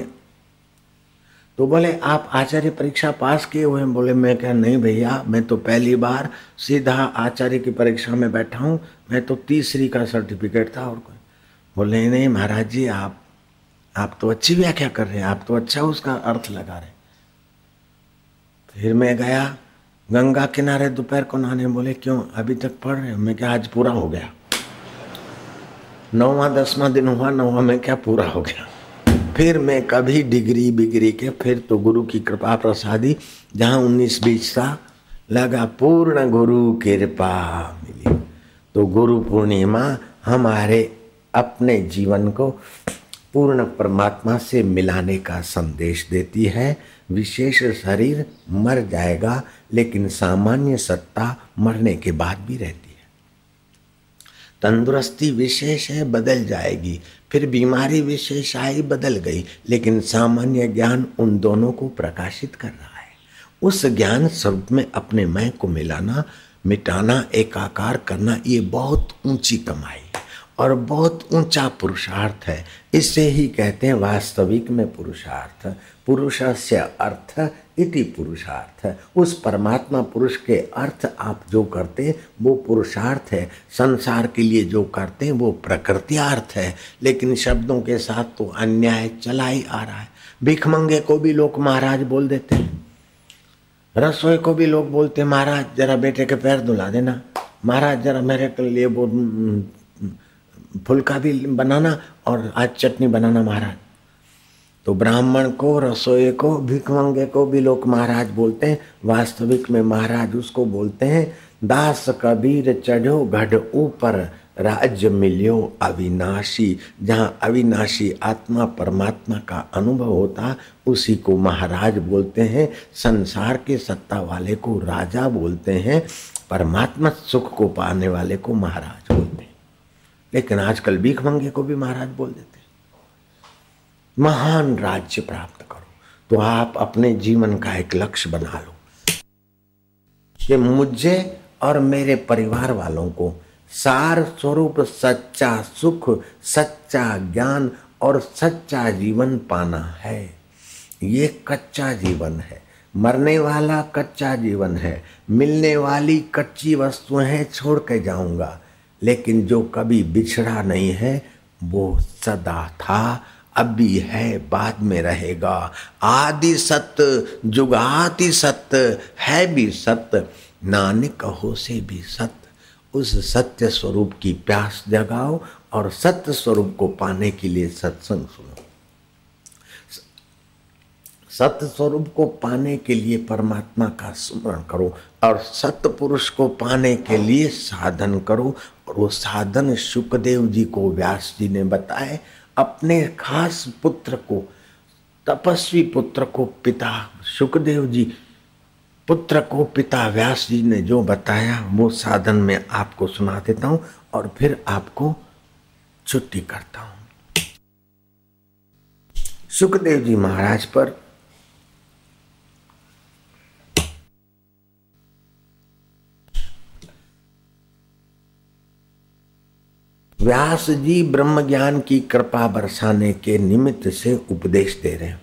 तो बोले, आप आचार्य परीक्षा पास किए हुए हैं? बोले, मैं क्या नहीं भैया, मैं तो पहली बार सीधा आचार्य की परीक्षा में बैठा हूँ। मैं तो तीसरी का सर्टिफिकेट था और कोई बोले, नहीं महाराज जी, आप आप तो अच्छी व्याख्या कर रहे हैं, आप तो अच्छा उसका अर्थ लगा रहे फिर मैं गया, गंगा किनारे दोपहर को नहाने, बोले, क्यों, अभी तक पढ़ रहे मैं क्या आज पूरा हो गया। नौवा, दसवां दिन हुआ, नौवा, में क्या पूरा हो गया। फिर मैं कभी डिग्री बिग्री के फिर तो गुरु की कृपा प्रसादी, जहाँ उन्नीस बीस सा लगा पूर्ण गुरु कृपा मिली। तो गुरु पूर्णिमा हमारे अपने जीवन को पूर्ण परमात्मा से मिलाने का संदेश देती है। विशेष शरीर मर जाएगा, लेकिन सामान्य सत्ता मरने के बाद भी रहती है। तंदुरुस्ती विशेष है, बदल जाएगी। फिर बीमारी विशेष आई बदल गई, लेकिन सामान्य ज्ञान उन दोनों को प्रकाशित कर रहा है। उस ज्ञान स्वरूप में अपने मैं को मिलाना, मिटाना, एकाकार करना, ये बहुत ऊँची कमाई और बहुत ऊँचा पुरुषार्थ है। इसे ही कहते हैं वास्तविक में पुरुषार्थ। पुरुष से अर्थ इति पुरुषार्थ उस परमात्मा पुरुष के अर्थ आप जो करते हैं, वो पुरुषार्थ है। संसार के लिए जो करते हैं, वो प्रकृतियार्थ है। लेकिन शब्दों के साथ तो अन्याय चला ही आ रहा है। भिखमंगे को भी लोग महाराज बोल देते हैं। रसोई को भी लोग बोलते हैं, महाराज, जरा बेटे के पैर धुला देना। महाराज, जरा मेरे के लिए वो फुलका भी बनाना और आज चटनी बनाना, महाराज। तो ब्राह्मण को, रसोई को भिकमंगे को भी लोग महाराज बोलते हैं। वास्तविक में महाराज उसको बोलते हैं, दास कबीर चढ़ो गढ़ ऊपर, राज्य मिलियो अविनाशी। जहाँ अविनाशी आत्मा परमात्मा का अनुभव होता, उसी को महाराज बोलते हैं। संसार के सत्ता वाले को राजा बोलते हैं, परमात्मा सुख को पाने वाले को महाराज बोलते हैं। लेकिन आजकल भीख मंगे को भी महाराज बोल देते महान राज्य प्राप्त करो। तो आप अपने जीवन का एक लक्ष्य बना लो। कि मुझे और मेरे परिवार वालों को सार स्वरूप, सच्चा सुख, सच्चा ज्ञान और सच्चा जीवन पाना है। ये कच्चा जीवन है। मरने वाला कच्चा जीवन है। मिलने वाली कच्ची वस्तुएँ हैं, छोड़ के जाऊँगा। लेकिन जो कभी बिछड़ा नहीं है, वो सदा था अब भी है, बाद में रहेगा। आदि सत्य जुगाति सत्य है भी सत्य नानक हो से भी सत्य उस सत्य स्वरूप की प्यास जगाओ और सत्य स्वरूप को पाने के लिए सत्संग सुनो। सत्य स्वरूप को पाने के लिए परमात्मा का स्मरण करो और सत्य पुरुष को पाने के लिए साधन करो। और वो साधन सुखदेव जी को व्यास जी ने बताए अपने खास पुत्र को, तपस्वी पुत्र को पिता, सुखदेव जी, पुत्र को पिता व्यास जी ने जो बताया, वो साधन में आपको सुना देता हूँ और फिर आपको छुट्टी करता हूँ। सुखदेव जी महाराज पर व्यास जी ब्रह्म ज्ञान की कृपा बरसाने के निमित्त से उपदेश दे रहे हैं।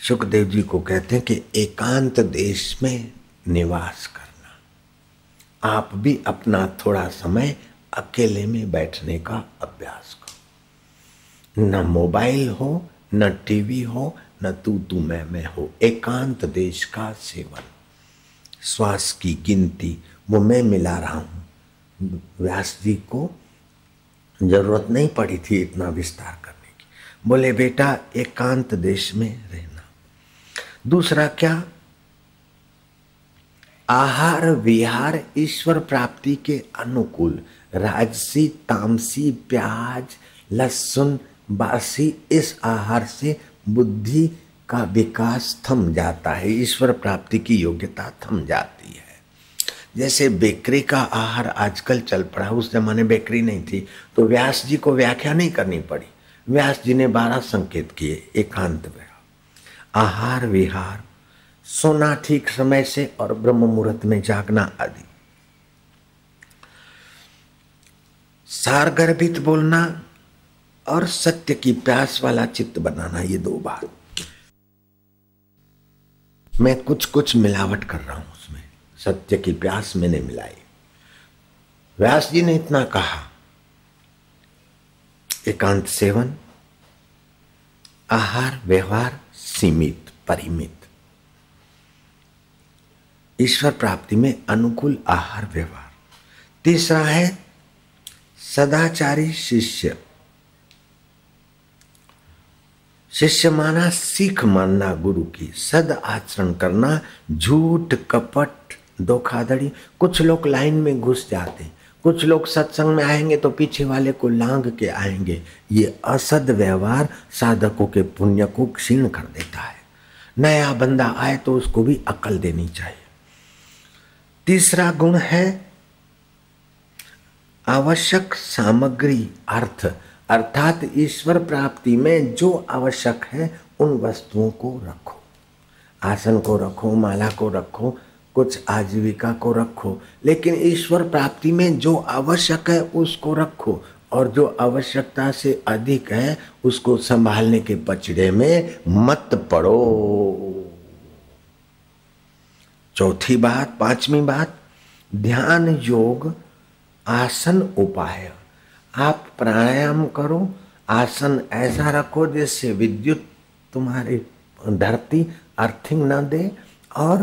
सुखदेव जी को कहते हैं कि एकांत देश में निवास करना, आप भी अपना थोड़ा समय अकेले में बैठने का अभ्यास करो। न मोबाइल हो, न टीवी हो, न तू तू मैं मैं हो, एकांत देश का सेवन। श्वास की गिनती, वो मैं मिला रहा हूँ। व्यास जी को ज़रूरत नहीं पड़ी थी इतना विस्तार करने की। बोले, बेटा, एकांत एक देश में रहना। दूसरा क्या? आहार विहार ईश्वर प्राप्ति के अनुकूल। राजसी, तामसी, प्याज, लहसुन, बासी, इस आहार से बुद्धि का विकास थम जाता है। ईश्वर प्राप्ति की योग्यता थम जाती है। जैसे बेकरी का आहार आजकल चल पड़ा उस जमाने बेकरी नहीं थी तो व्यास जी को व्याख्या नहीं करनी पड़ी। व्यास जी ने बारह संकेत किए एकांत में। आहार विहार, सोना ठीक समय से और ब्रह्म मुहूर्त में जागना आदि। सारगर्भित बोलना और सत्य की प्यास वाला चित्त बनाना, ये दो बात। मैं कुछ कुछ मिलावट कर रहा हूँ। सत्य की प्यास मैंने मिलाई। व्यास जी ने इतना कहा, एकांत सेवन, आहार, व्यवहार सीमित, परिमित। ईश्वर प्राप्ति में अनुकूल आहार, व्यवहार। तीसरा है, सदाचारी शिष्य। शिष्य माना, सीख मानना गुरु की। सद आचरण करना, झूठ, कपट धोखाधड़ी कुछ लोग लाइन में घुस जाते हैं कुछ लोग सत्संग में आएँगे तो पीछे वाले को लांग के आएँगे। ये असद व्यवहार साधकों के पुण्य को क्षीण कर देता है। नया बंदा आए तो उसको भी अकल देनी चाहिए। तीसरा गुण है आवश्यक सामग्री अर्थ, अर्थात ईश्वर प्राप्ति में जो आवश्यक है उन वस्तुओं को रखो। आसन को रखो, माला को रखो कुछ आजीविका को रखो, लेकिन ईश्वर प्राप्ति में जो आवश्यक है उसको रखो और जो आवश्यकता से अधिक है उसको संभालने के पचड़े में मत पड़ो। चौथी बात, पांचवी बात, ध्यान योग आसन उपाय। आप प्राणायाम करो, आसन ऐसा रखो जिससे विद्युत तुम्हारी धरती अर्थिंग न दे और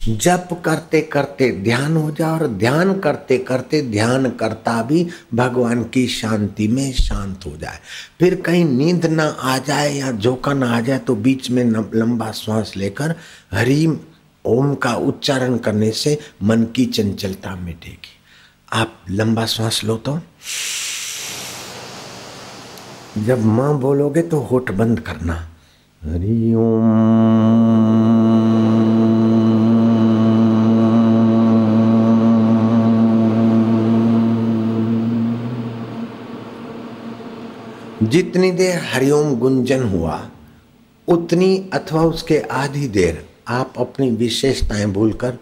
जप करते करते ध्यान हो जाए और ध्यान करते करते ध्यान करता भी भगवान की शांति में शांत हो जाए। फिर कहीं नींद ना आ जाए या झोंका ना आ जाए तो बीच में लंबा श्वास लेकर हरिम ओम का उच्चारण करने से मन की चंचलता मिटेगी। आप लंबा श्वास लो तो। जब माँ बोलोगे तो होठ बंद करना। हरि ओम। जितनी देर हरिओम गुंजन हुआ, उतनी अथवा उसके आधी देर आप अपनी विशेषताएँ भूलकर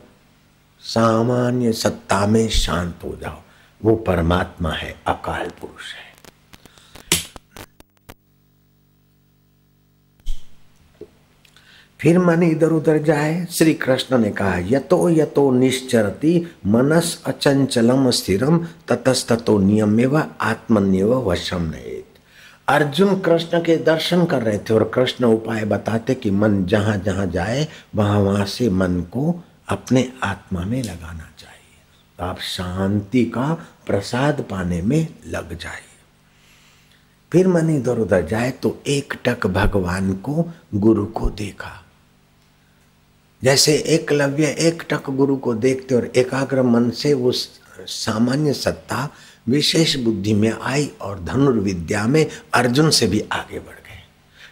सामान्य सत्ता में शांत हो जाओ। वो परमात्मा है, अकाल पुरुष है। फिर मन इधर उधर जाए श्री कृष्ण ने कहा, यतो यतो निश्चरती मनस अचंचलम स्थिरम, ततस्ततो नियम आत्मन्यव वशम नहीं अर्जुन कृष्ण के दर्शन कर रहे थे और कृष्ण उपाय बताते कि मन जहाँ जहाँ जाए, वहाँ वहाँ से मन को अपने आत्मा में लगाना चाहिए। तो आप शांति का प्रसाद पाने में लग जाइए। फिर मन इधर उधर जाए तो एक टक भगवान को गुरु को देखा। जैसे एकलव्य एक टक गुरु को देखते और एकाग्र मन से उस सामान्य सत्ता विशेष बुद्धि में आई और धनुर्विद्या में अर्जुन से भी आगे बढ़ गए।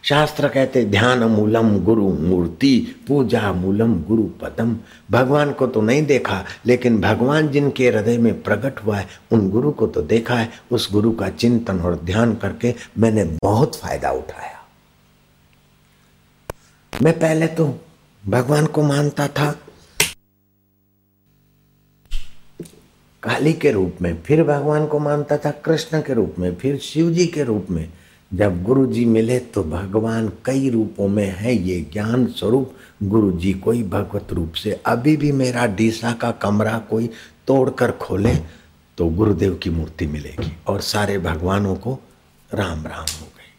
शास्त्र कहते, ध्यान मूलम गुरु मूर्ति, पूजा मूलम गुरु पदम। भगवान को तो नहीं देखा, लेकिन भगवान जिनके हृदय में प्रकट हुआ है, उन गुरु को तो देखा है। उस गुरु का चिंतन और ध्यान करके मैंने बहुत फ़ायदा उठाया। मैं पहले तो भगवान को मानता था काली के रूप में, फिर भगवान को मानता था कृष्ण के रूप में, फिर शिव जी के रूप में। जब गुरु जी मिले तो भगवान कई रूपों में है, ये ज्ञान स्वरूप। गुरु जी कोई भगवत रूप से अभी भी मेरा डीसा का कमरा कोई तोड़कर खोले तो गुरुदेव की मूर्ति मिलेगी और सारे भगवानों को राम राम हो गई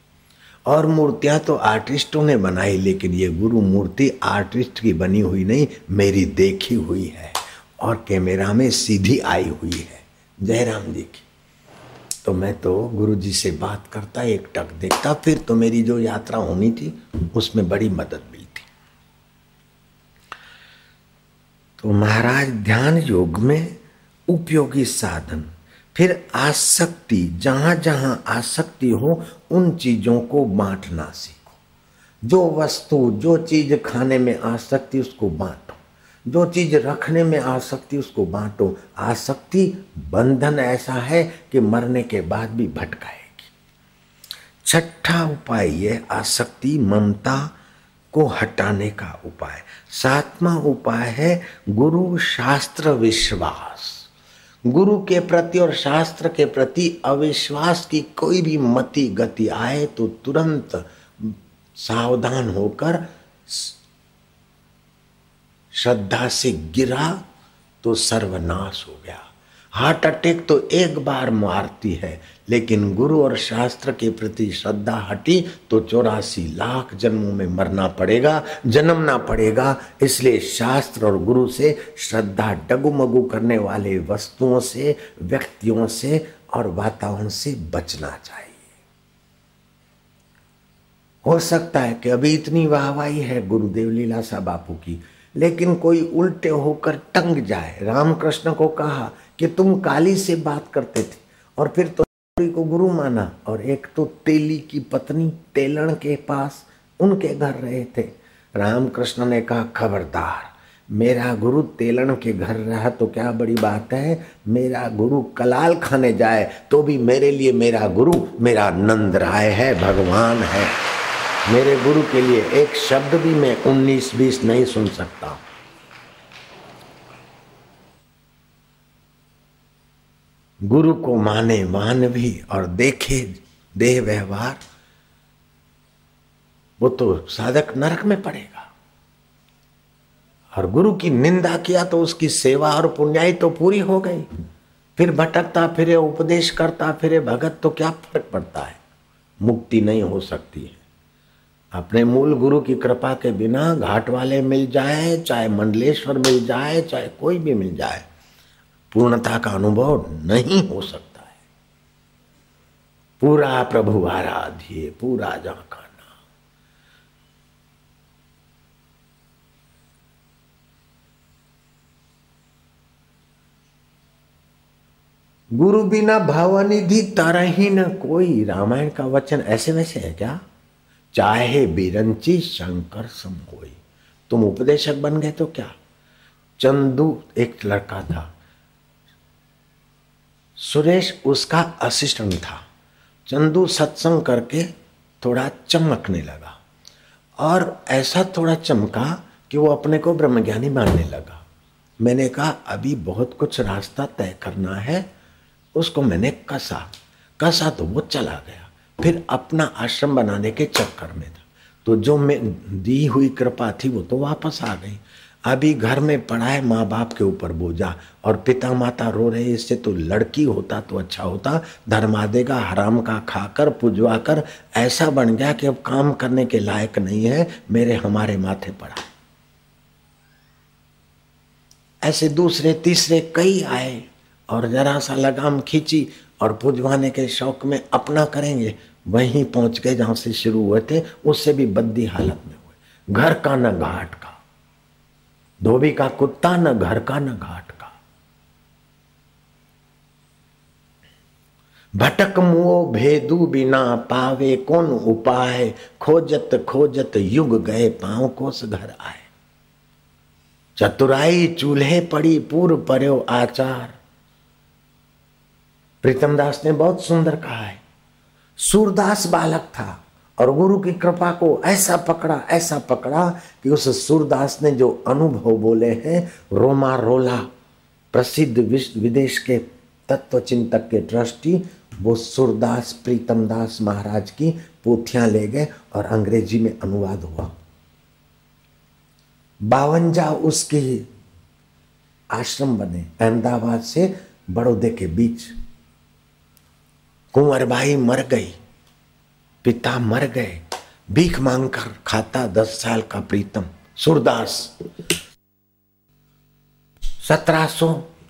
और मूर्तियाँ तो आर्टिस्टों ने बनाई, लेकिन ये गुरु मूर्ति आर्टिस्ट की बनी हुई नहीं, मेरी देखी हुई है। और कैमरा में सीधी आई हुई है। जयराम जी की। तो मैं तो गुरु जी से बात करता, एक टक देखता, फिर तो मेरी जो यात्रा होनी थी, उसमें बड़ी मदद मिलती। तो महाराज, ध्यान योग में उपयोगी साधन, फिर आसक्ति जहाँ जहाँ आसक्ति हो, उन चीज़ों को बांटना सीखो। जो वस्तु, जो चीज़ खाने में आसक्ति, उसको बांटो। जो चीज़ रखने में आसक्ति, उसको बांटो। आसक्ति बंधन ऐसा है कि मरने के बाद भी भटकाएगी। छठा उपाय ये, आसक्ति ममता को हटाने का उपाय। सातवां उपाय है, गुरु शास्त्र विश्वास। गुरु के प्रति और शास्त्र के प्रति अविश्वास की कोई भी मति गति आए तो तुरंत सावधान होकर श्रद्धा से गिरा तो सर्वनाश हो गया। हार्ट अटैक तो एक बार मारती है, लेकिन गुरु और शास्त्र के प्रति श्रद्धा हटी तो चौरासी लाख जन्मों में मरना पड़ेगा, जन्मना पड़ेगा। इसलिए शास्त्र और गुरु से श्रद्धा डगुमगु करने वाले वस्तुओं से, व्यक्तियों से और वातावरण से बचना चाहिए। हो सकता है कि अभी इतनी वाहवाही है गुरुदेव लीलासा बापू की लेकिन कोई उल्टे होकर टंग जाए। रामकृष्ण को कहा कि तुम काली से बात करते थे और फिर तो को गुरु माना और एक तो तेली की पत्नी तेलण के पास उनके घर रहे थे। रामकृष्ण ने कहा, खबरदार, मेरा गुरु तेलण के घर रहा तो क्या बड़ी बात है? मेरा गुरु कलाल खाने जाए तो भी मेरे लिए मेरा गुरु, मेरा नंद राय है, भगवान है। मेरे गुरु के लिए एक शब्द भी मैं उन्नीस बीस नहीं सुन सकता। हूँ गुरु को माने मान भी और देखे देह व्यवहार, वो तो साधक नरक में पड़ेगा। और गुरु की निंदा किया तो उसकी सेवा और पुण्याई तो पूरी हो गई। फिर भटकता, फिरे उपदेश करता, फिरे भगत तो क्या फ़र्क पड़ता है? मुक्ति नहीं हो सकती है। अपने मूल गुरु की कृपा के बिना घाट वाले मिल जाए, चाहे मंडलेश्वर मिल जाए, चाहे कोई भी मिल जाए, पूर्णता का अनुभव नहीं हो सकता है। पूरा प्रभु आराध्य, पूरा जा का नाम। गुरु बिना भावनिधि तरही न कोई रामायण का वचन ऐसे वैसे है क्या? चाहे बिरंची शंकर सम होई तुम उपदेशक बन गए तो क्या? चंदू एक लड़का था। सुरेश उसका असिस्टेंट था। चंदू सत्संग करके थोड़ा चमकने लगा। और ऐसा थोड़ा चमका कि वो अपने को ब्रह्मज्ञानी मानने लगा। मैंने कहा, अभी बहुत कुछ रास्ता तय करना है, उसको मैंने कसा। कसा तो वो चला गया। फिर अपना आश्रम बनाने के चक्कर में था। तो जो मैं दी हुई कृपा थी, वो तो वापस आ गई। अभी घर में है माँ बाप के ऊपर बोझा और पिता माता रो रहे इससे तो लड़की होता तो अच्छा होता। धर्मा देगा, हराम का खाकर पुजवा कर ऐसा बन गया कि अब काम करने के लायक नहीं है, मेरे हमारे माथे पड़ा। ऐसे दूसरे, तीसरे कई आए और जरा सा लगाम खींची और पुजवाने के शौक में अपना करेंगे, वहीं पहुँच गए जहाँ से शुरू हुए थे, उससे भी बद्दी हालत में हुए। घर का न घाट का, धोबी का कुत्ता न घर का, न घाट का। भटक मुओ भेदू बिना पावे, कौन उपाय? खोजत खोजत युग गए, पाँव कोस घर आए। चतुराई चूल्हे पड़ी पूर्व पर्यो आचार। प्रीतम दास ने बहुत सुंदर कहा है। सूरदास बालक था और गुरु की कृपा को ऐसा पकड़ा ऐसा पकड़ा कि उस सूरदास ने जो अनुभव बोले हैं, रोमा रोला, प्रसिद्ध विश्व विदेश के तत्व चिंतक के ट्रस्टी, वो सूरदास प्रीतम दास महाराज की पोथियाँ ले गए और अंग्रेज़ी में अनुवाद हुआ। बावंजा उसके आश्रम बने, अहमदाबाद से बड़ौदे के बीच। कुंवर भाई मर गई, पिता मर गए, भीख मांगकर खाता दस साल का प्रीतम, सूरदास। सत्रह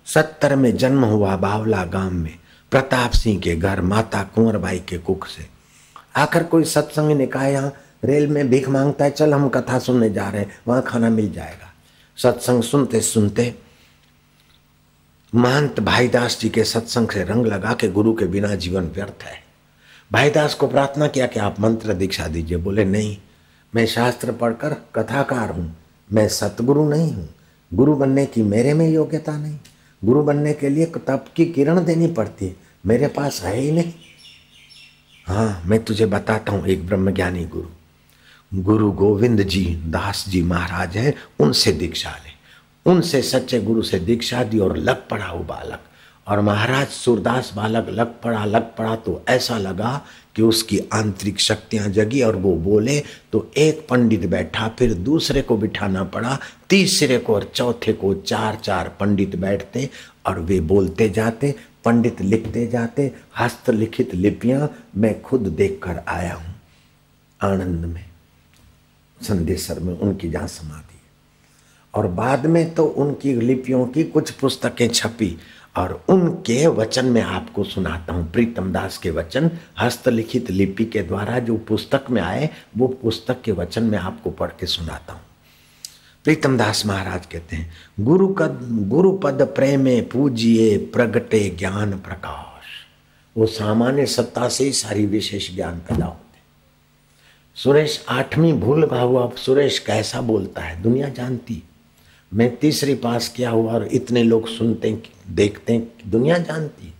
सत्तर में जन्म हुआ बावला गाँव में, प्रताप सिंह के घर माता कुंवरबाई के कुक से। आकर कोई सत्संग ने कहा, यहाँ रेल में भीख माँगता है, चल हम कथा सुनने जा रहे हैं, वहाँ खाना मिल जाएगा। सत्संग सुनते सुनते महंत भाईदास जी के सत्संग से रंग लगा के गुरु के बिना जीवन व्यर्थ है। भाईदास को प्रार्थना किया कि आप मंत्र दीक्षा दीजिए। बोले, नहीं, मैं शास्त्र पढ़कर कथाकार हूँ। मैं सतगुरु नहीं हूँ। गुरु बनने की मेरे में योग्यता नहीं। गुरु बनने के लिए तप की किरण देनी पड़ती है। मेरे पास है ही नहीं। हाँ मैं तुझे बताता हूँ एक ब्रह्मज्ञानी गुरु। गुरु गोविंद जी, दास जी महाराज हैं, उनसे दीक्षा उनसे सच्चे गुरु से दीक्षा दी और लग पड़ा वो बालक। और महाराज सूरदास बालक, लग पड़ा लग पड़ा तो ऐसा लगा कि उसकी आंतरिक शक्तियाँ जगी और वो बोले तो एक पंडित बैठा, फिर दूसरे को बिठाना पड़ा, तीसरे को और चौथे को चार चार पंडित बैठते और वे बोलते जाते, पंडित लिखते जाते, हस्तलिखित लिपियाँ मैं खुद देखकर आया हूँ। आनंद में संदेशर में उनकी जहाँ समाधि। और बाद में तो उनकी लिपियों की कुछ पुस्तकें छपी और उनके वचन में आपको सुनाता हूँ। प्रीतम दास के वचन, हस्तलिखित लिपि के द्वारा जो पुस्तक में आए, वो पुस्तक के वचन में आपको पढ़ के सुनाता हूँ। प्रीतम दास महाराज कहते हैं, गुरु कद, गुरु पद प्रेमे पूजिए प्रगटे ज्ञान प्रकाश। वो सामान्य सत्ता से ही सारी विशेष ज्ञान पैदा होते सुरेश आठवीं भूल हुआ सुरेश कैसा बोलता है? दुनिया जानती मैं तीसरी पास किया हुआ और इतने लोग सुनते, देखते, दुनिया जानती।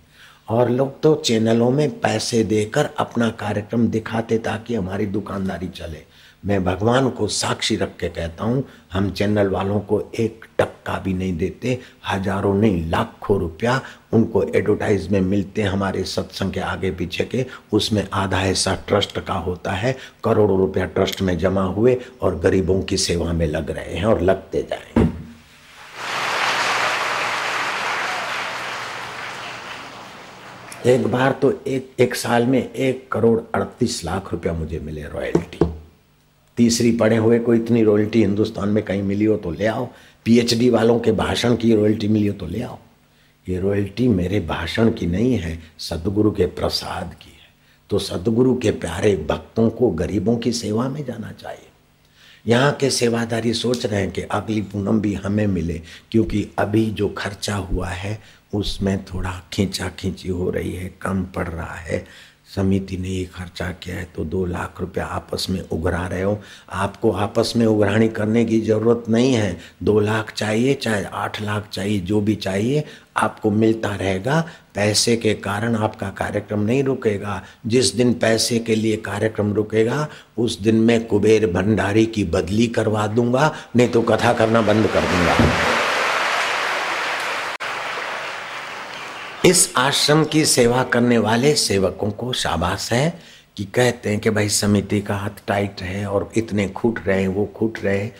और लोग तो चैनलों में पैसे देकर अपना कार्यक्रम दिखाते ताकि हमारी दुकानदारी चले। मैं भगवान को साक्षी रख के कहता हूँ, हम चैनल वालों को एक टक्का भी नहीं देते, हज़ारों नहीं, लाखों रुपया उनको एडवर्टाइज में मिलते हमारे सत्संग के आगे पीछे के, उसमें आधा हिस्सा ट्रस्ट का होता है, करोड़ों रुपया ट्रस्ट में जमा हुए और गरीबों की सेवा में लग रहे हैं और लगते जाएँगे। एक बार तो एक एक साल में एक करोड़ अड़तीस लाख रुपया मुझे मिले रॉयल्टी। तीसरी पढ़े हुए को इतनी रॉयल्टी हिंदुस्तान में कहीं मिली हो तो ले आओ। पीएचडी वालों के भाषण की रॉयल्टी मिली हो तो ले आओ। ये रॉयल्टी मेरे भाषण की नहीं है, सदगुरु के प्रसाद की है। तो सदगुरु के प्यारे भक्तों को गरीबों की सेवा में जाना चाहिए। यहाँ के सेवादारी सोच रहे हैं कि अगली पूनम भी हमें मिले, क्योंकि अभी जो खर्चा हुआ है उसमें थोड़ा खींचा खींची हो रही है, कम पड़ रहा है। समिति ने ये खर्चा किया है तो दो लाख रुपया आपस में उघरा रहे हो। आपको आपस में उगरानी करने की ज़रूरत नहीं है। दो लाख चाहिए, चाहे आठ लाख चाहिए, जो भी चाहिए, आपको मिलता रहेगा। पैसे के कारण आपका कार्यक्रम नहीं रुकेगा। जिस दिन पैसे के लिए कार्यक्रम रुकेगा, उस दिन मैं कुबेर भंडारी की बदली करवा दूँगा, नहीं तो कथा करना बंद कर दूँगा। इस आश्रम की सेवा करने वाले सेवकों को शाबाश है कि कहते हैं कि भाई समिति का हाथ टाइट है और इतने खूट रहे हैं, वो खूट रहे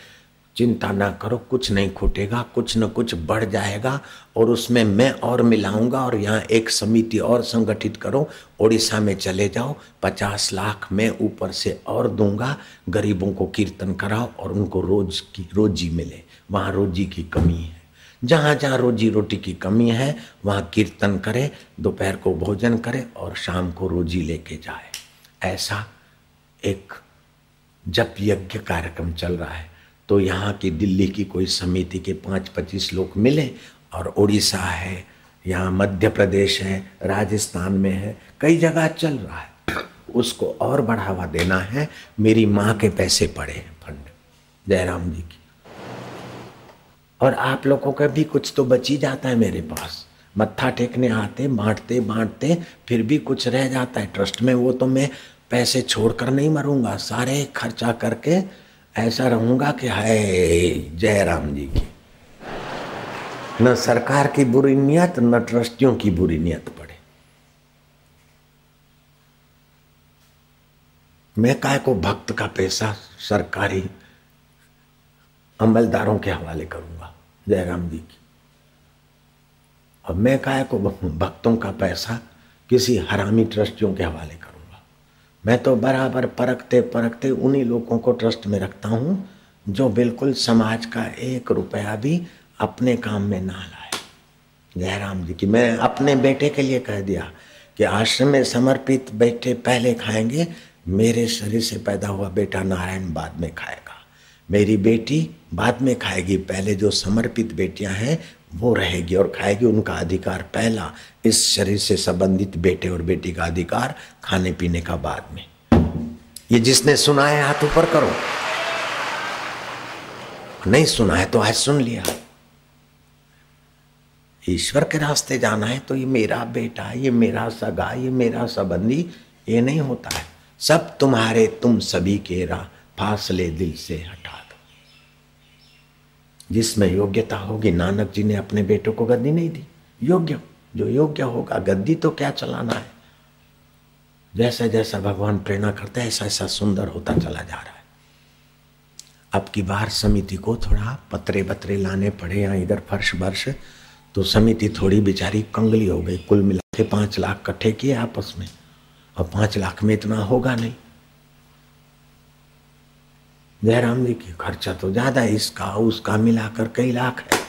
चिंता ना करो, कुछ नहीं खूटेगा, कुछ न कुछ बढ़ जाएगा और उसमें मैं और मिलाऊँगा और यहाँ एक समिति और संगठित करो, ओडिशा में चले जाओ, पचास लाख मैं ऊपर से और दूँगा, गरीबों को कीर्तन कराओ और उनको रोज की रोजी मिले, वहाँ रोजी की कमी है। जहाँ जहाँ रोजी रोटी की कमी है, वहाँ कीर्तन करे, दोपहर को भोजन करे और शाम को रोजी लेके जाए। ऐसा एक जप यज्ञ कार्यक्रम चल रहा है। तो यहाँ की दिल्ली की कोई समिति के पाँच पच्चीस लोग मिले और उड़ीसा है, यहाँ मध्य प्रदेश है, राजस्थान में है, कई जगह चल रहा है। उसको और बढ़ावा देना है, मेरी माँ के पैसे पड़े हैं फंड। जयराम जी की। और आप लोगों का भी कुछ तो बच ही जाता है मेरे पास। मत्था टेकने आते, बांटते बांटते, फिर भी कुछ रह जाता है। ट्रस्ट में वो तो मैं पैसे छोड़कर नहीं मरूँगा, सारे खर्चा करके ऐसा रहूँगा कि हाय, जय राम जी की। न सरकार की बुरी नियत, न ट्रस्टियों की बुरी नियत पड़े। मैं काय को भक्त का पैसा सरकारी अमलदारों के हवाले करूँगा? जयराम जी की। और मैं काय को भक्तों का पैसा किसी हरामी ट्रस्टियों के हवाले करूँगा। मैं तो बराबर परखते परखते उन्हीं लोगों को ट्रस्ट में रखता हूँ जो बिल्कुल समाज का एक रुपया भी अपने काम में ना लाए। जयराम जी की मैं अपने बेटे के लिए कह दिया कि आश्रम में समर्पित बेटे पहले खाएँगे, मेरे शरीर से पैदा हुआ बेटा नारायण बाद में खाएगा। मेरी बेटी बाद में खाएगी। पहले जो समर्पित बेटियाँ हैं, वो रहेगी और खाएगी। उनका अधिकार पहला इस शरीर से संबंधित बेटे और बेटी का अधिकार खाने पीने का बाद में। ये जिसने सुना है, हाथ ऊपर करो। नहीं सुना है तो आज सुन लिया। ईश्वर के रास्ते जाना है तो ये मेरा बेटा, ये मेरा सगा, ये मेरा संबंधी, ये नहीं होता है। सब तुम्हारे, तुम सभी के रा फासले दिल से हटा जिसमें योग्यता होगी, नानक जी ने अपने बेटों को गद्दी नहीं दी। योग्य, जो योग्य होगा, गद्दी तो क्या चलाना है? जैसा जैसा भगवान प्रेरणा करते हैं ऐसा ऐसा सुंदर होता चला जा रहा है। अब की बार समिति को थोड़ा पतरे बतरे लाने पड़े या इधर फर्श वर्ष तो समिति थोड़ी बेचारी कंगली हो गई। कुल मिला के पाँच लाख इकट्ठे किए आपस में। और पाँच लाख में इतना होगा नहीं। जयराम जी की खर्चा तो ज़्यादा है, इसका, उसका मिलाकर कई लाख है।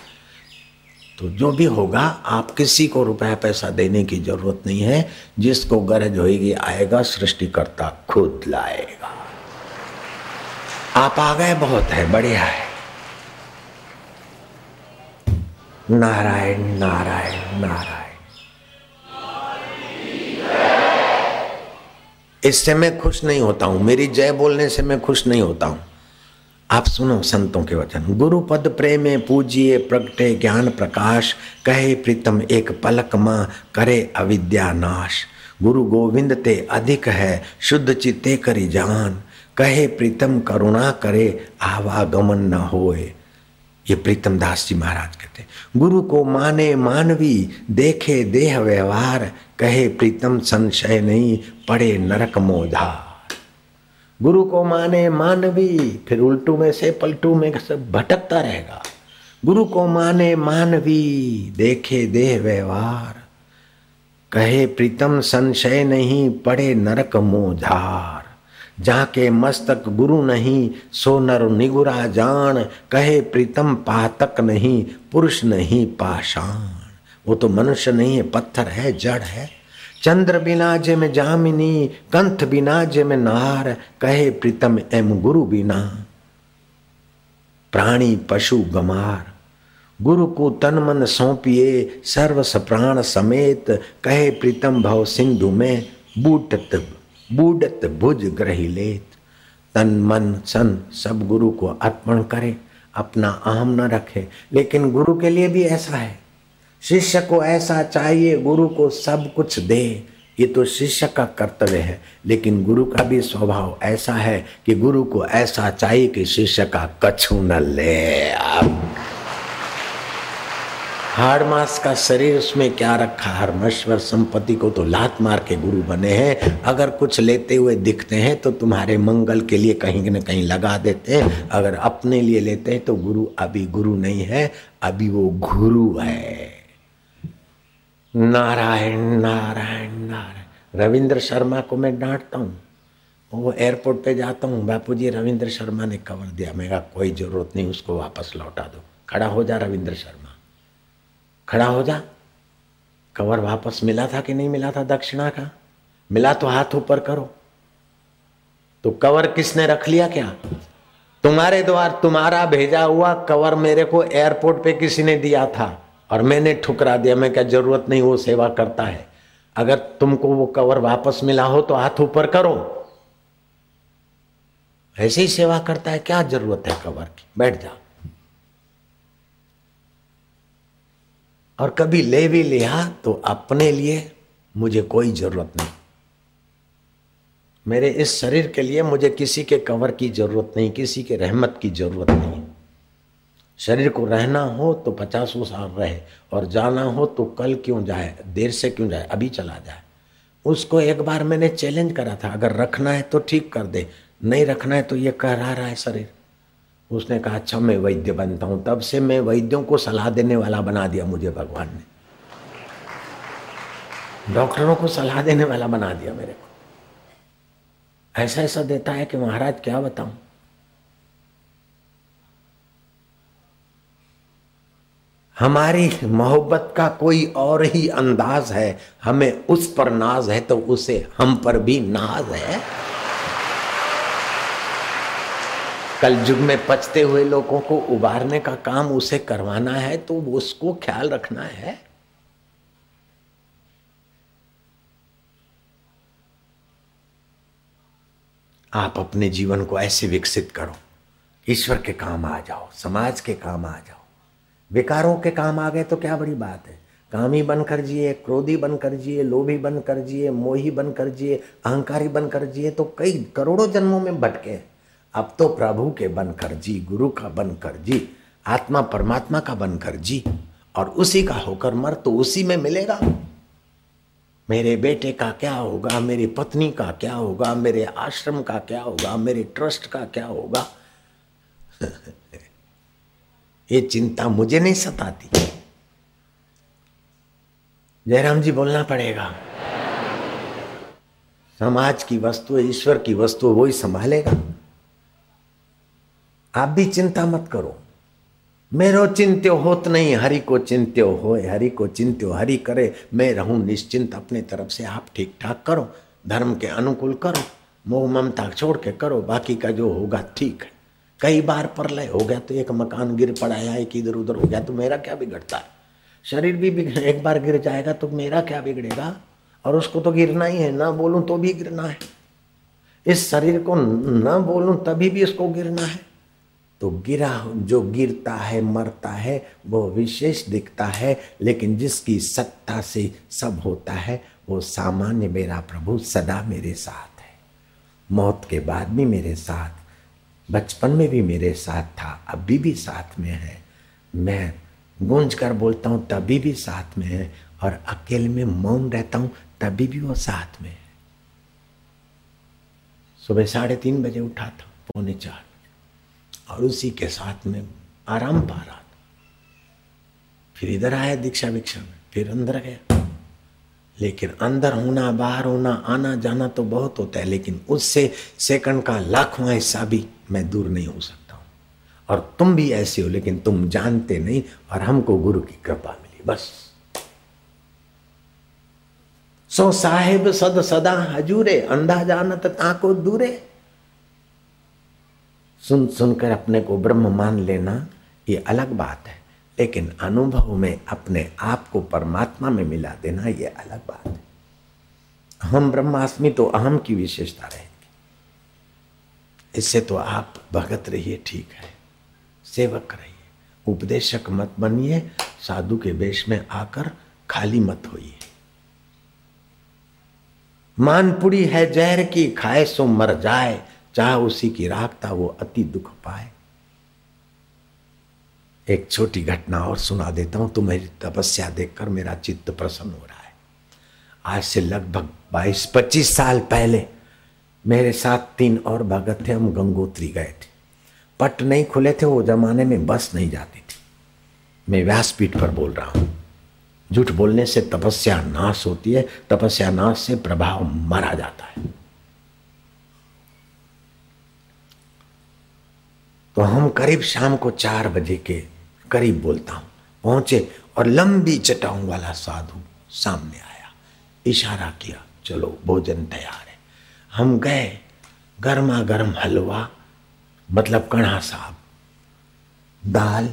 तो जो भी होगा, आप किसी को रुपया पैसा देने की ज़रूरत नहीं है। जिसको गरज होगी आएगा, सृष्टिकर्ता खुद लाएगा। आप आ गए बहुत है, बढ़िया है। नारायण नारायण नारायण। इससे मैं खुश नहीं होता हूँ। मेरी जय बोलने से मैं खुश नहीं होता हूँ। आप सुनो संतों के वचन। गुरु पद प्रेमे पूजिए, प्रगटे ज्ञान प्रकाश, कहे प्रीतम एक पलक माँ, करे अविद्या नाश। गुरु गोविंद ते अधिक है, शुद्ध चित्ते करी जान। कहे प्रीतम करुणा करे, आवागमन न होए। ये प्रीतम दास जी महाराज कहते गुरु को माने मानवी, देखे देह व्यवहार। कहे प्रीतम संशय नहीं, पड़े नरक मोधार गुरु को माने मानवी, फिर उल्टू में से पलटू में सब भटकता रहेगा। गुरु को माने मानवी, देखे देह व्यवहार। कहे प्रीतम, संशय नहीं, पड़े नरक मोझार। जाके मस्तक गुरु नहीं, सो नर निगुरा जान। कहे प्रीतम, पातक नहीं, पुरुष नहीं, पाषाण। वो तो मनुष्य नहीं है, पत्थर है, जड़ है। चंद्र बिना जे में जामिनी कंथ बिना जे में नार, कहे प्रीतम, एम गुरु बिना। प्राणी पशु गमार, गुरु को तन मन सौंपिए सर्व प्राण समेत, कहे प्रीतम, भव सिंधु में बूटत, बूडत भुज ग्रही लेत। तन मन सन सब गुरु को अर्पण करे, अपना आम न रखे, लेकिन गुरु के लिए भी ऐसा है। शिष्य को ऐसा चाहिए, गुरु को सब कुछ दे। ये तो शिष्य का कर्तव्य है, लेकिन गुरु का भी स्वभाव ऐसा है कि गुरु को ऐसा चाहिए कि शिष्य का कछु न ले। हाड़ मास का शरीर, उसमें क्या रखा? हरमेश्वर संपत्ति को तो लात मार के गुरु बने हैं। अगर कुछ लेते हुए दिखते हैं तो तुम्हारे मंगल के लिए कहीं न कहीं लगा देते हैं। अगर अपने लिए लेते हैं तो गुरु अभी गुरु नहीं है, अभी वो गुरु है। नारायण नारायण नारायण। रविंद्र शर्मा को मैं डांटता हूँ। वो एयरपोर्ट पे जाता हूँ। बापू जी रविंद्र शर्मा ने कवर दिया। मैं कहा, कोई ज़रूरत नहीं, उसको वापस लौटा दो। खड़ा हो जा रविंद्र शर्मा। खड़ा हो जा? कवर वापस मिला था कि नहीं मिला था? दक्षिणा का? मिला तो हाथ ऊपर करो। तो कवर किसने रख लिया क्या? तुम्हारे द्वार तुम्हारा भेजा हुआ कवर मेरे को एयरपोर्ट पे किसी ने दिया था। और मैंने ठुकरा दिया, मैं क्या ज़रूरत नहीं, वो सेवा करता है। अगर तुमको वो कवर वापस मिला हो तो हाथ ऊपर करो। ऐसे ही सेवा करता है, क्या ज़रूरत है कवर की? बैठ जा। और कभी ले भी लिया तो अपने लिए मुझे कोई ज़रूरत नहीं। मेरे इस शरीर के लिए मुझे किसी के कवर की ज़रूरत नहीं, किसी के रहमत की ज़रूरत नहीं। शरीर को रहना हो तो पचासों साल रहे और जाना हो तो कल क्यों जाए, देर से क्यों जाए, अभी चला जाए। उसको एक बार मैंने चैलेंज करा था, अगर रखना है तो ठीक कर दे, नहीं रखना है तो ये कह रहा है शरीर। उसने कहा अच्छा मैं वैद्य बनता हूँ। तब से मैं वैद्यों को सलाह देने वाला बना दिया मुझे भगवान ने। डॉक्टरों को सलाह देने वाला बना दिया मेरे को। ऐसा ऐसा देता है कि महाराज, क्या बताऊँ? हमारी मोहब्बत का कोई और ही अंदाज है। हमें उस पर नाज है तो उसे हम पर भी नाज है। कल युग में पचते हुए लोगों को उबारने का काम उसे करवाना है तो उसको ख्याल रखना है। आप अपने जीवन को ऐसे विकसित करो। ईश्वर के काम आ जाओ, समाज के काम आ जाओ। विकारों के काम आ गए तो क्या बड़ी बात है? कामी बनकर जिए, क्रोधी बनकर जिए, लोभी बनकर जिए, मोही बनकर जिए, अहंकारी बनकर जिए तो कई करोड़ों जन्मों में भटके। अब तो प्रभु के बनकर जी, गुरु का बनकर जी, आत्मा परमात्मा का बनकर जी, और उसी का होकर मर तो उसी में मिलेगा। मेरे बेटे का क्या होगा? मेरी पत्नी का क्या होगा? मेरे आश्रम का क्या होगा? मेरे ट्रस्ट का क्या होगा? ये चिंता मुझे नहीं सताती। जयराम जी बोलना पड़ेगा। समाज की वस्तु ईश्वर की वस्तु वो ही संभालेगा। आप भी चिंता मत करो। मेरो चिंत्यो होत नहीं, हरि को चिंत्यो हो हरि को चिंत्यो, हरि करे, मैं रहूँ निश्चिंत, अपने तरफ़ से आप ठीक ठाक करो, धर्म के अनुकूल करो, मोह ममता छोड़ के करो, बाकी का जो होगा ठीक है। कई बार परलय हो गया तो एक मकान गिर पड़ा या एक इधर उधर हो गया तो मेरा क्या बिगड़ता है? शरीर भी बिगड़, एक बार गिर जाएगा तो मेरा क्या बिगड़ेगा? और उसको तो गिरना ही है, ना बोलूँ तो भी गिरना है। इस शरीर को न बोलूँ तभी भी इसको गिरना है। तो गिरा, जो गिरता है, मरता है, वो विशेष दिखता है, लेकिन जिसकी सत्ता से सब होता है, वो सामान्य मेरा प्रभु सदा मेरे साथ है। मौत के बाद भी मेरे साथ बचपन में भी मेरे साथ था, अभी भी साथ में है। मैं गूंज कर बोलता हूँ, तभी भी साथ में है। और अकेले में मौन रहता हूँ, तभी भी वो साथ में है। सुबह साढ़े तीन बजे उठा था, पौने चार और उसी के साथ में आराम पा रहा था। फिर इधर आया दीक्षा वीक्षा में, फिर अंदर गया। लेकिन अंदर होना, बाहर होना, आना जाना तो बहुत होता है, लेकिन उससे सेकंड का लाखवां हिस्सा भी मैं दूर नहीं हो सकता हूँ। और तुम भी ऐसे हो, लेकिन तुम जानते नहीं और हमको गुरु की कृपा मिली, बस। सो साहेब सद सदा हजूरे अंधा जानत ताको दूरे। सुन सुनकर अपने को ब्रह्म मान लेना, ये अलग बात है। लेकिन अनुभव में अपने आप को परमात्मा में मिला देना यह अलग बात है। हम ब्रह्मास्मि तो अहम की विशेषता रहेगी। इससे तो आप भगत रहिए, ठीक है। सेवक रहिए। उपदेशक मत बनिए। साधु के वेश में आकर खाली मत होइए। मानपुरी है जहर की, खाए सो मर जाए। चाह उसी की राखता वो अति दुख पाए। एक छोटी घटना और सुना देता हूँ। तुम्हें तपस्या देखकर मेरा चित्त प्रसन्न हो रहा है। आज से लगभग 22-25 साल पहले मेरे साथ तीन और भगत थे। हम गंगोत्री गए थे। पट नहीं खुले थे, वो जमाने में बस नहीं जाती थी। मैं व्यासपीठ पर बोल रहा हूँ। झूठ बोलने से तपस्या नाश होती है। तपस्या नाश से प्रभाव मारा जाता है। तो हम करीब शाम को चार बजे के करीब बोलता हूँ। पहुँचे और लंबी चटाऊ वाला साधु सामने आया। इशारा किया, चलो, भोजन तैयार है। हम गए गर्मा गर्म हलवा मतलब कणा साहब, दाल,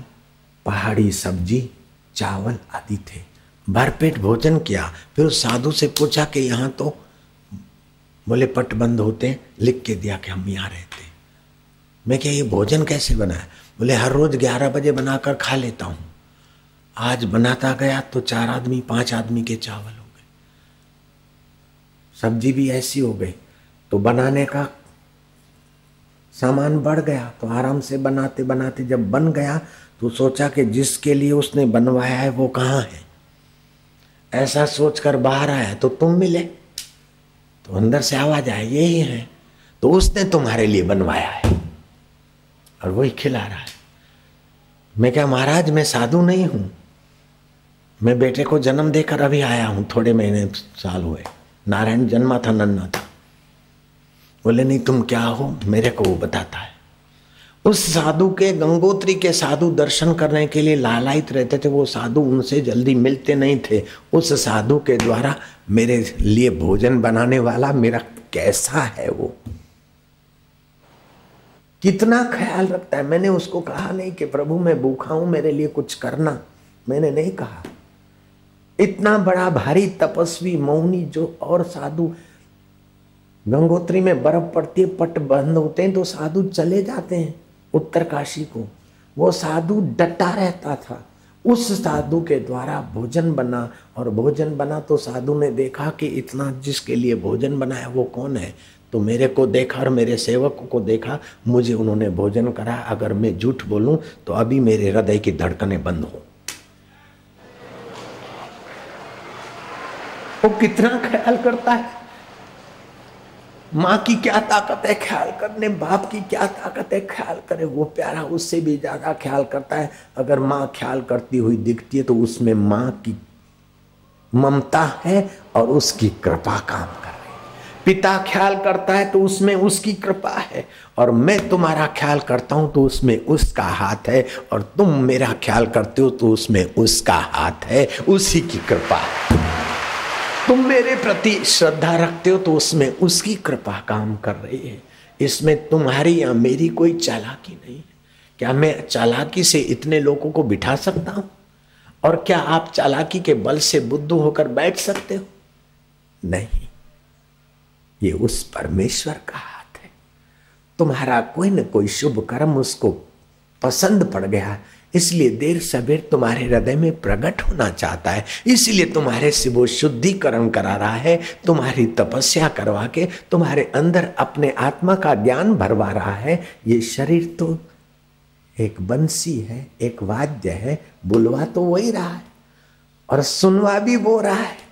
पहाड़ी सब्ज़ी, चावल आदि थे। भरपेट भोजन किया। फिर उस साधु से पूछा कि यहाँ तो बोले पट बंद होते हैं। लिख के दिया कि हम यहाँ रहते मैं क्या, ये भोजन कैसे बनाया? बोले, हर रोज ग्यारह बजे बनाकर खा लेता हूँ। आज बनाता गया तो चार आदमी, पाँच आदमी के चावल हो गए। सब्ज़ी भी ऐसी हो गई तो बनाने का सामान बढ़ गया तो आराम से बनाते बनाते जब बन गया तो सोचा कि जिसके लिए उसने बनवाया है, वो कहाँ है? ऐसा सोचकर बाहर आया तो तुम मिले? तो अंदर से आवाज़ आए यही है। तो उसने तुम्हारे लिए बनवाया है। और वही खिला रहा है। मैं क्या महाराज, मैं साधु नहीं हूँ। मैं बेटे को जन्म देकर अभी आया हूँ, थोड़े महीने साल हुए। नारायण जन्मा था नन्ना था। बोले, नहीं, तुम क्या हो? मेरे को वो बताता है। उस साधु के, गंगोत्री के साधु दर्शन करने के लिए लालायित रहते थे। वो साधु उनसे जल्दी मिलते नहीं थे। उस साधु के द्वारा मेरे लिए भोजन बनाने वाला मेरा कैसा है वो? कितना ख्याल रखता है। मैंने उसको कहा नहीं कि प्रभु, मैं भूखा हूँ, मेरे लिए कुछ करना। मैंने नहीं कहा। इतना बड़ा भारी तपस्वी मौनी जो और साधु गंगोत्री में बर्फ़ पड़ती है, पट बंद होते हैं तो साधु चले जाते हैं उत्तरकाशी को। वो साधु डटा रहता था। उस साधु के द्वारा भोजन बना और भोजन बना तो साधु ने देखा कि इतना जिसके लिए भोजन बनाया वो कौन है? तो मेरे को देखा और मेरे सेवक को देखा, मुझे उन्होंने भोजन करा। अगर मैं झूठ बोलूँ तो अभी मेरे हृदय की धड़कनें बंद हो। वो कितना ख्याल करता है? माँ की क्या ताकत है ख्याल करने? बाप की क्या ताकत है ख्याल करे? वो प्यारा उससे भी ज़्यादा ख्याल करता है। अगर माँ ख्याल करती हुई दिखती है तो उसमें माँ की ममता है और उसकी कृपा काम पिता ख्याल करता है तो उसमें उसकी कृपा है। और मैं तुम्हारा ख्याल करता हूँ तो उसमें उसका हाथ है। और तुम मेरा ख्याल करते हो तो उसमें उसका हाथ है। उसी की कृपा। तुम मेरे प्रति श्रद्धा रखते हो तो उसमें उसकी कृपा काम कर रही है। इसमें तुम्हारी या मेरी कोई चालाकी नहीं है। क्या मैं चालाकी से इतने लोगों को बिठा सकता हूँ? और क्या आप चालाकी के बल से बुद्ध होकर बैठ सकते हो? नहीं। ये उस परमेश्वर का हाथ है। तुम्हारा कोई न कोई शुभ कर्म उसको पसंद पड़ गया। इसलिए देर सवेर तुम्हारे हृदय में प्रकट होना चाहता है। इसलिए तुम्हारे से वो शुद्धिकरण करा रहा है। तुम्हारी तपस्या करवा के तुम्हारे अंदर अपने आत्मा का ज्ञान भरवा रहा है। ये शरीर तो एक बंसी है, एक वाद्य है, बुलवा तो वही रहा है और सुनवा भी वो रहा है।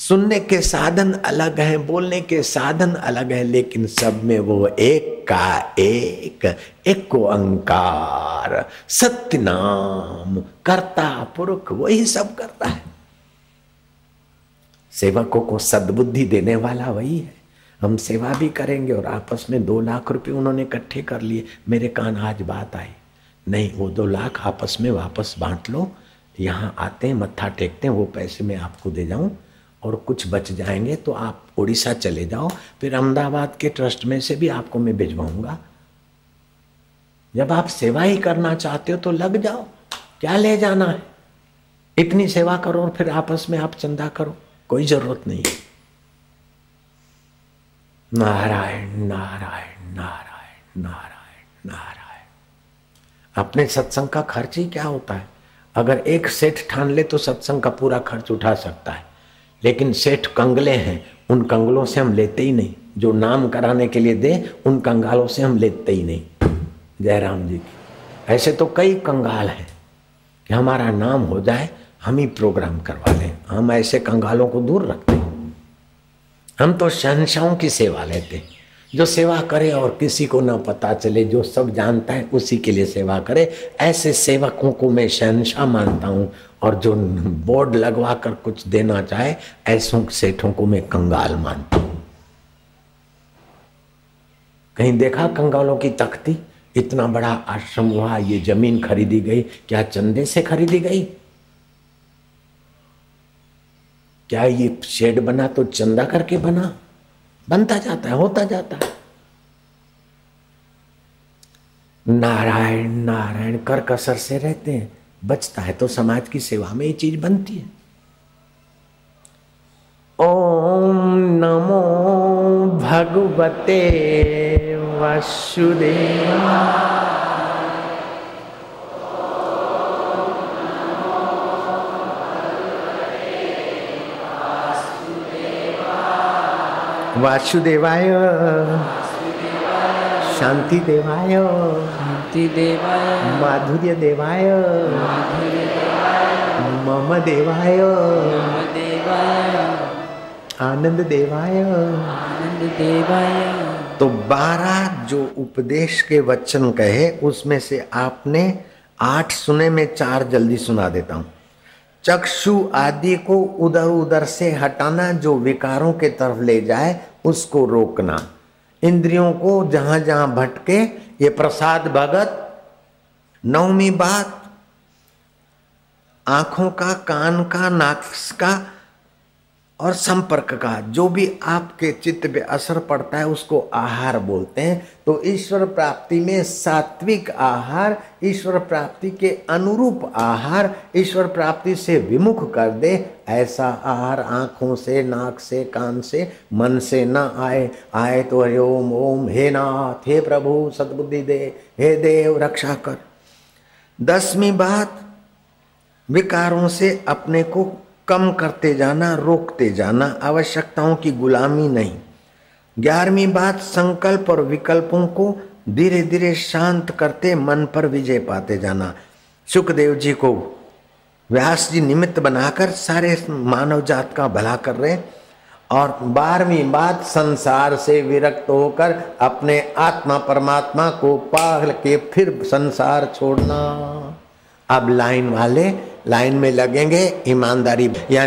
सुनने के साधन अलग हैं, बोलने के साधन अलग है, लेकिन सब में वो एक का एक एक अंकार सत्य नाम कर्ता पुरुष वही सब करता है। सेवकों को सद्बुद्धि देने वाला वही है। हम सेवा भी करेंगे और आपस में दो लाख रुपए उन्होंने इकट्ठे कर लिए। मेरे कान आज बात आई नहीं, वो दो लाख आपस में वापस बांट लो। यहाँ आते हैं, मत्था टेकते हैं, वो पैसे मैं आपको दे जाऊँ। और कुछ बच जाएँगे तो आप उड़ीसा चले जाओ, फिर अहमदाबाद के ट्रस्ट में से भी आपको मैं भिजवाऊँगा। जब आप सेवा ही करना चाहते हो तो लग जाओ, क्या ले जाना है? इतनी सेवा करो और फिर आपस में आप चंदा करो, कोई ज़रूरत नहीं नारायण नारायण नारायण नारायण नारायण। अपने सत्संग का खर्च ही क्या होता है? अगर एक सेठ ठान ले तो सत्संग का पूरा खर्च उठा सकता है। लेकिन सेठ कंगले हैं, उन कंगलों से हम लेते ही नहीं। जो नाम कराने के लिए दे, उन कंगालों से हम लेते ही नहीं। जयराम जी की। ऐसे तो कई कंगाल हैं कि हमारा नाम हो जाए, हम ही प्रोग्राम करवा लें। हम ऐसे कंगालों को दूर रखते हैं। हम तो शहनशाहों की सेवा लेते हैं। जो सेवा करे और किसी को ना पता चले, जो सब जानता है उसी के लिए सेवा करे। ऐसे सेवकों को मैं शहनशाह मानता हूँ और जो बोर्ड लगवा कर कुछ देना चाहे, ऐसों सेठों को मैं कंगाल मानता हूँ। कहीं देखा कंगालों की तख्ती? इतना बड़ा आश्रम हुआ ये ज़मीन खरीदी गई। क्या चंदे से खरीदी गई? क्या ये शेड बना तो चंदा करके बना? बनता जाता है, होता जाता है। नारायण नारायण कर कसर से रहते हैं, बचता है तो समाज की सेवा में ये चीज़ बनती है। ओम नमो भगवते वसुदेवा वासुदेवाय। शांति देवाय शांति देवाय माधुर्य देवाय मम देवाय देवाय आनंद देवाय आनंद देवाय तो बारह जो उपदेश के वचन कहे उसमें से आपने आठ सुने में चार जल्दी सुना देता हूँ। चक्षु आदि को उधर उधर से हटाना जो विकारों के तरफ़ ले जाए उसको रोकना। इंद्रियों को जहाँ जहाँ भटके, ये प्रसाद भगत नौमी बात, आँखों का, कान का नाक का और संपर्क का, जो भी आपके चित्त पे असर पड़ता है, उसको आहार बोलते हैं। तो ईश्वर प्राप्ति में सात्विक आहार, ईश्वर प्राप्ति के अनुरूप आहार, ईश्वर प्राप्ति से विमुख कर दे। ऐसा आहार आँखों से, नाक से, कान से, मन से न आए। आए तो हरे ओम ओम, हे नाथ, हे प्रभु, सदबुद्धि दे, हे देव, रक्षा कर। दसवीं बात, विकारों से अपने को कम करते जाना, रोकते जाना आवश्यकताओं की गुलामी नहीं। ग्यारहवीं बात, संकल्प और विकल्पों को धीरे धीरे शांत करते मन पर विजय पाते जाना। सुखदेव जी को व्यास जी निमित्त बनाकर सारे मानव जात का भला कर रहे और बारहवीं बात, संसार से विरक्त होकर अपने आत्मा परमात्मा को पाल के फिर संसार छोड़ना। अब लाइन वाले लाइन में लगेंगे ईमानदारी या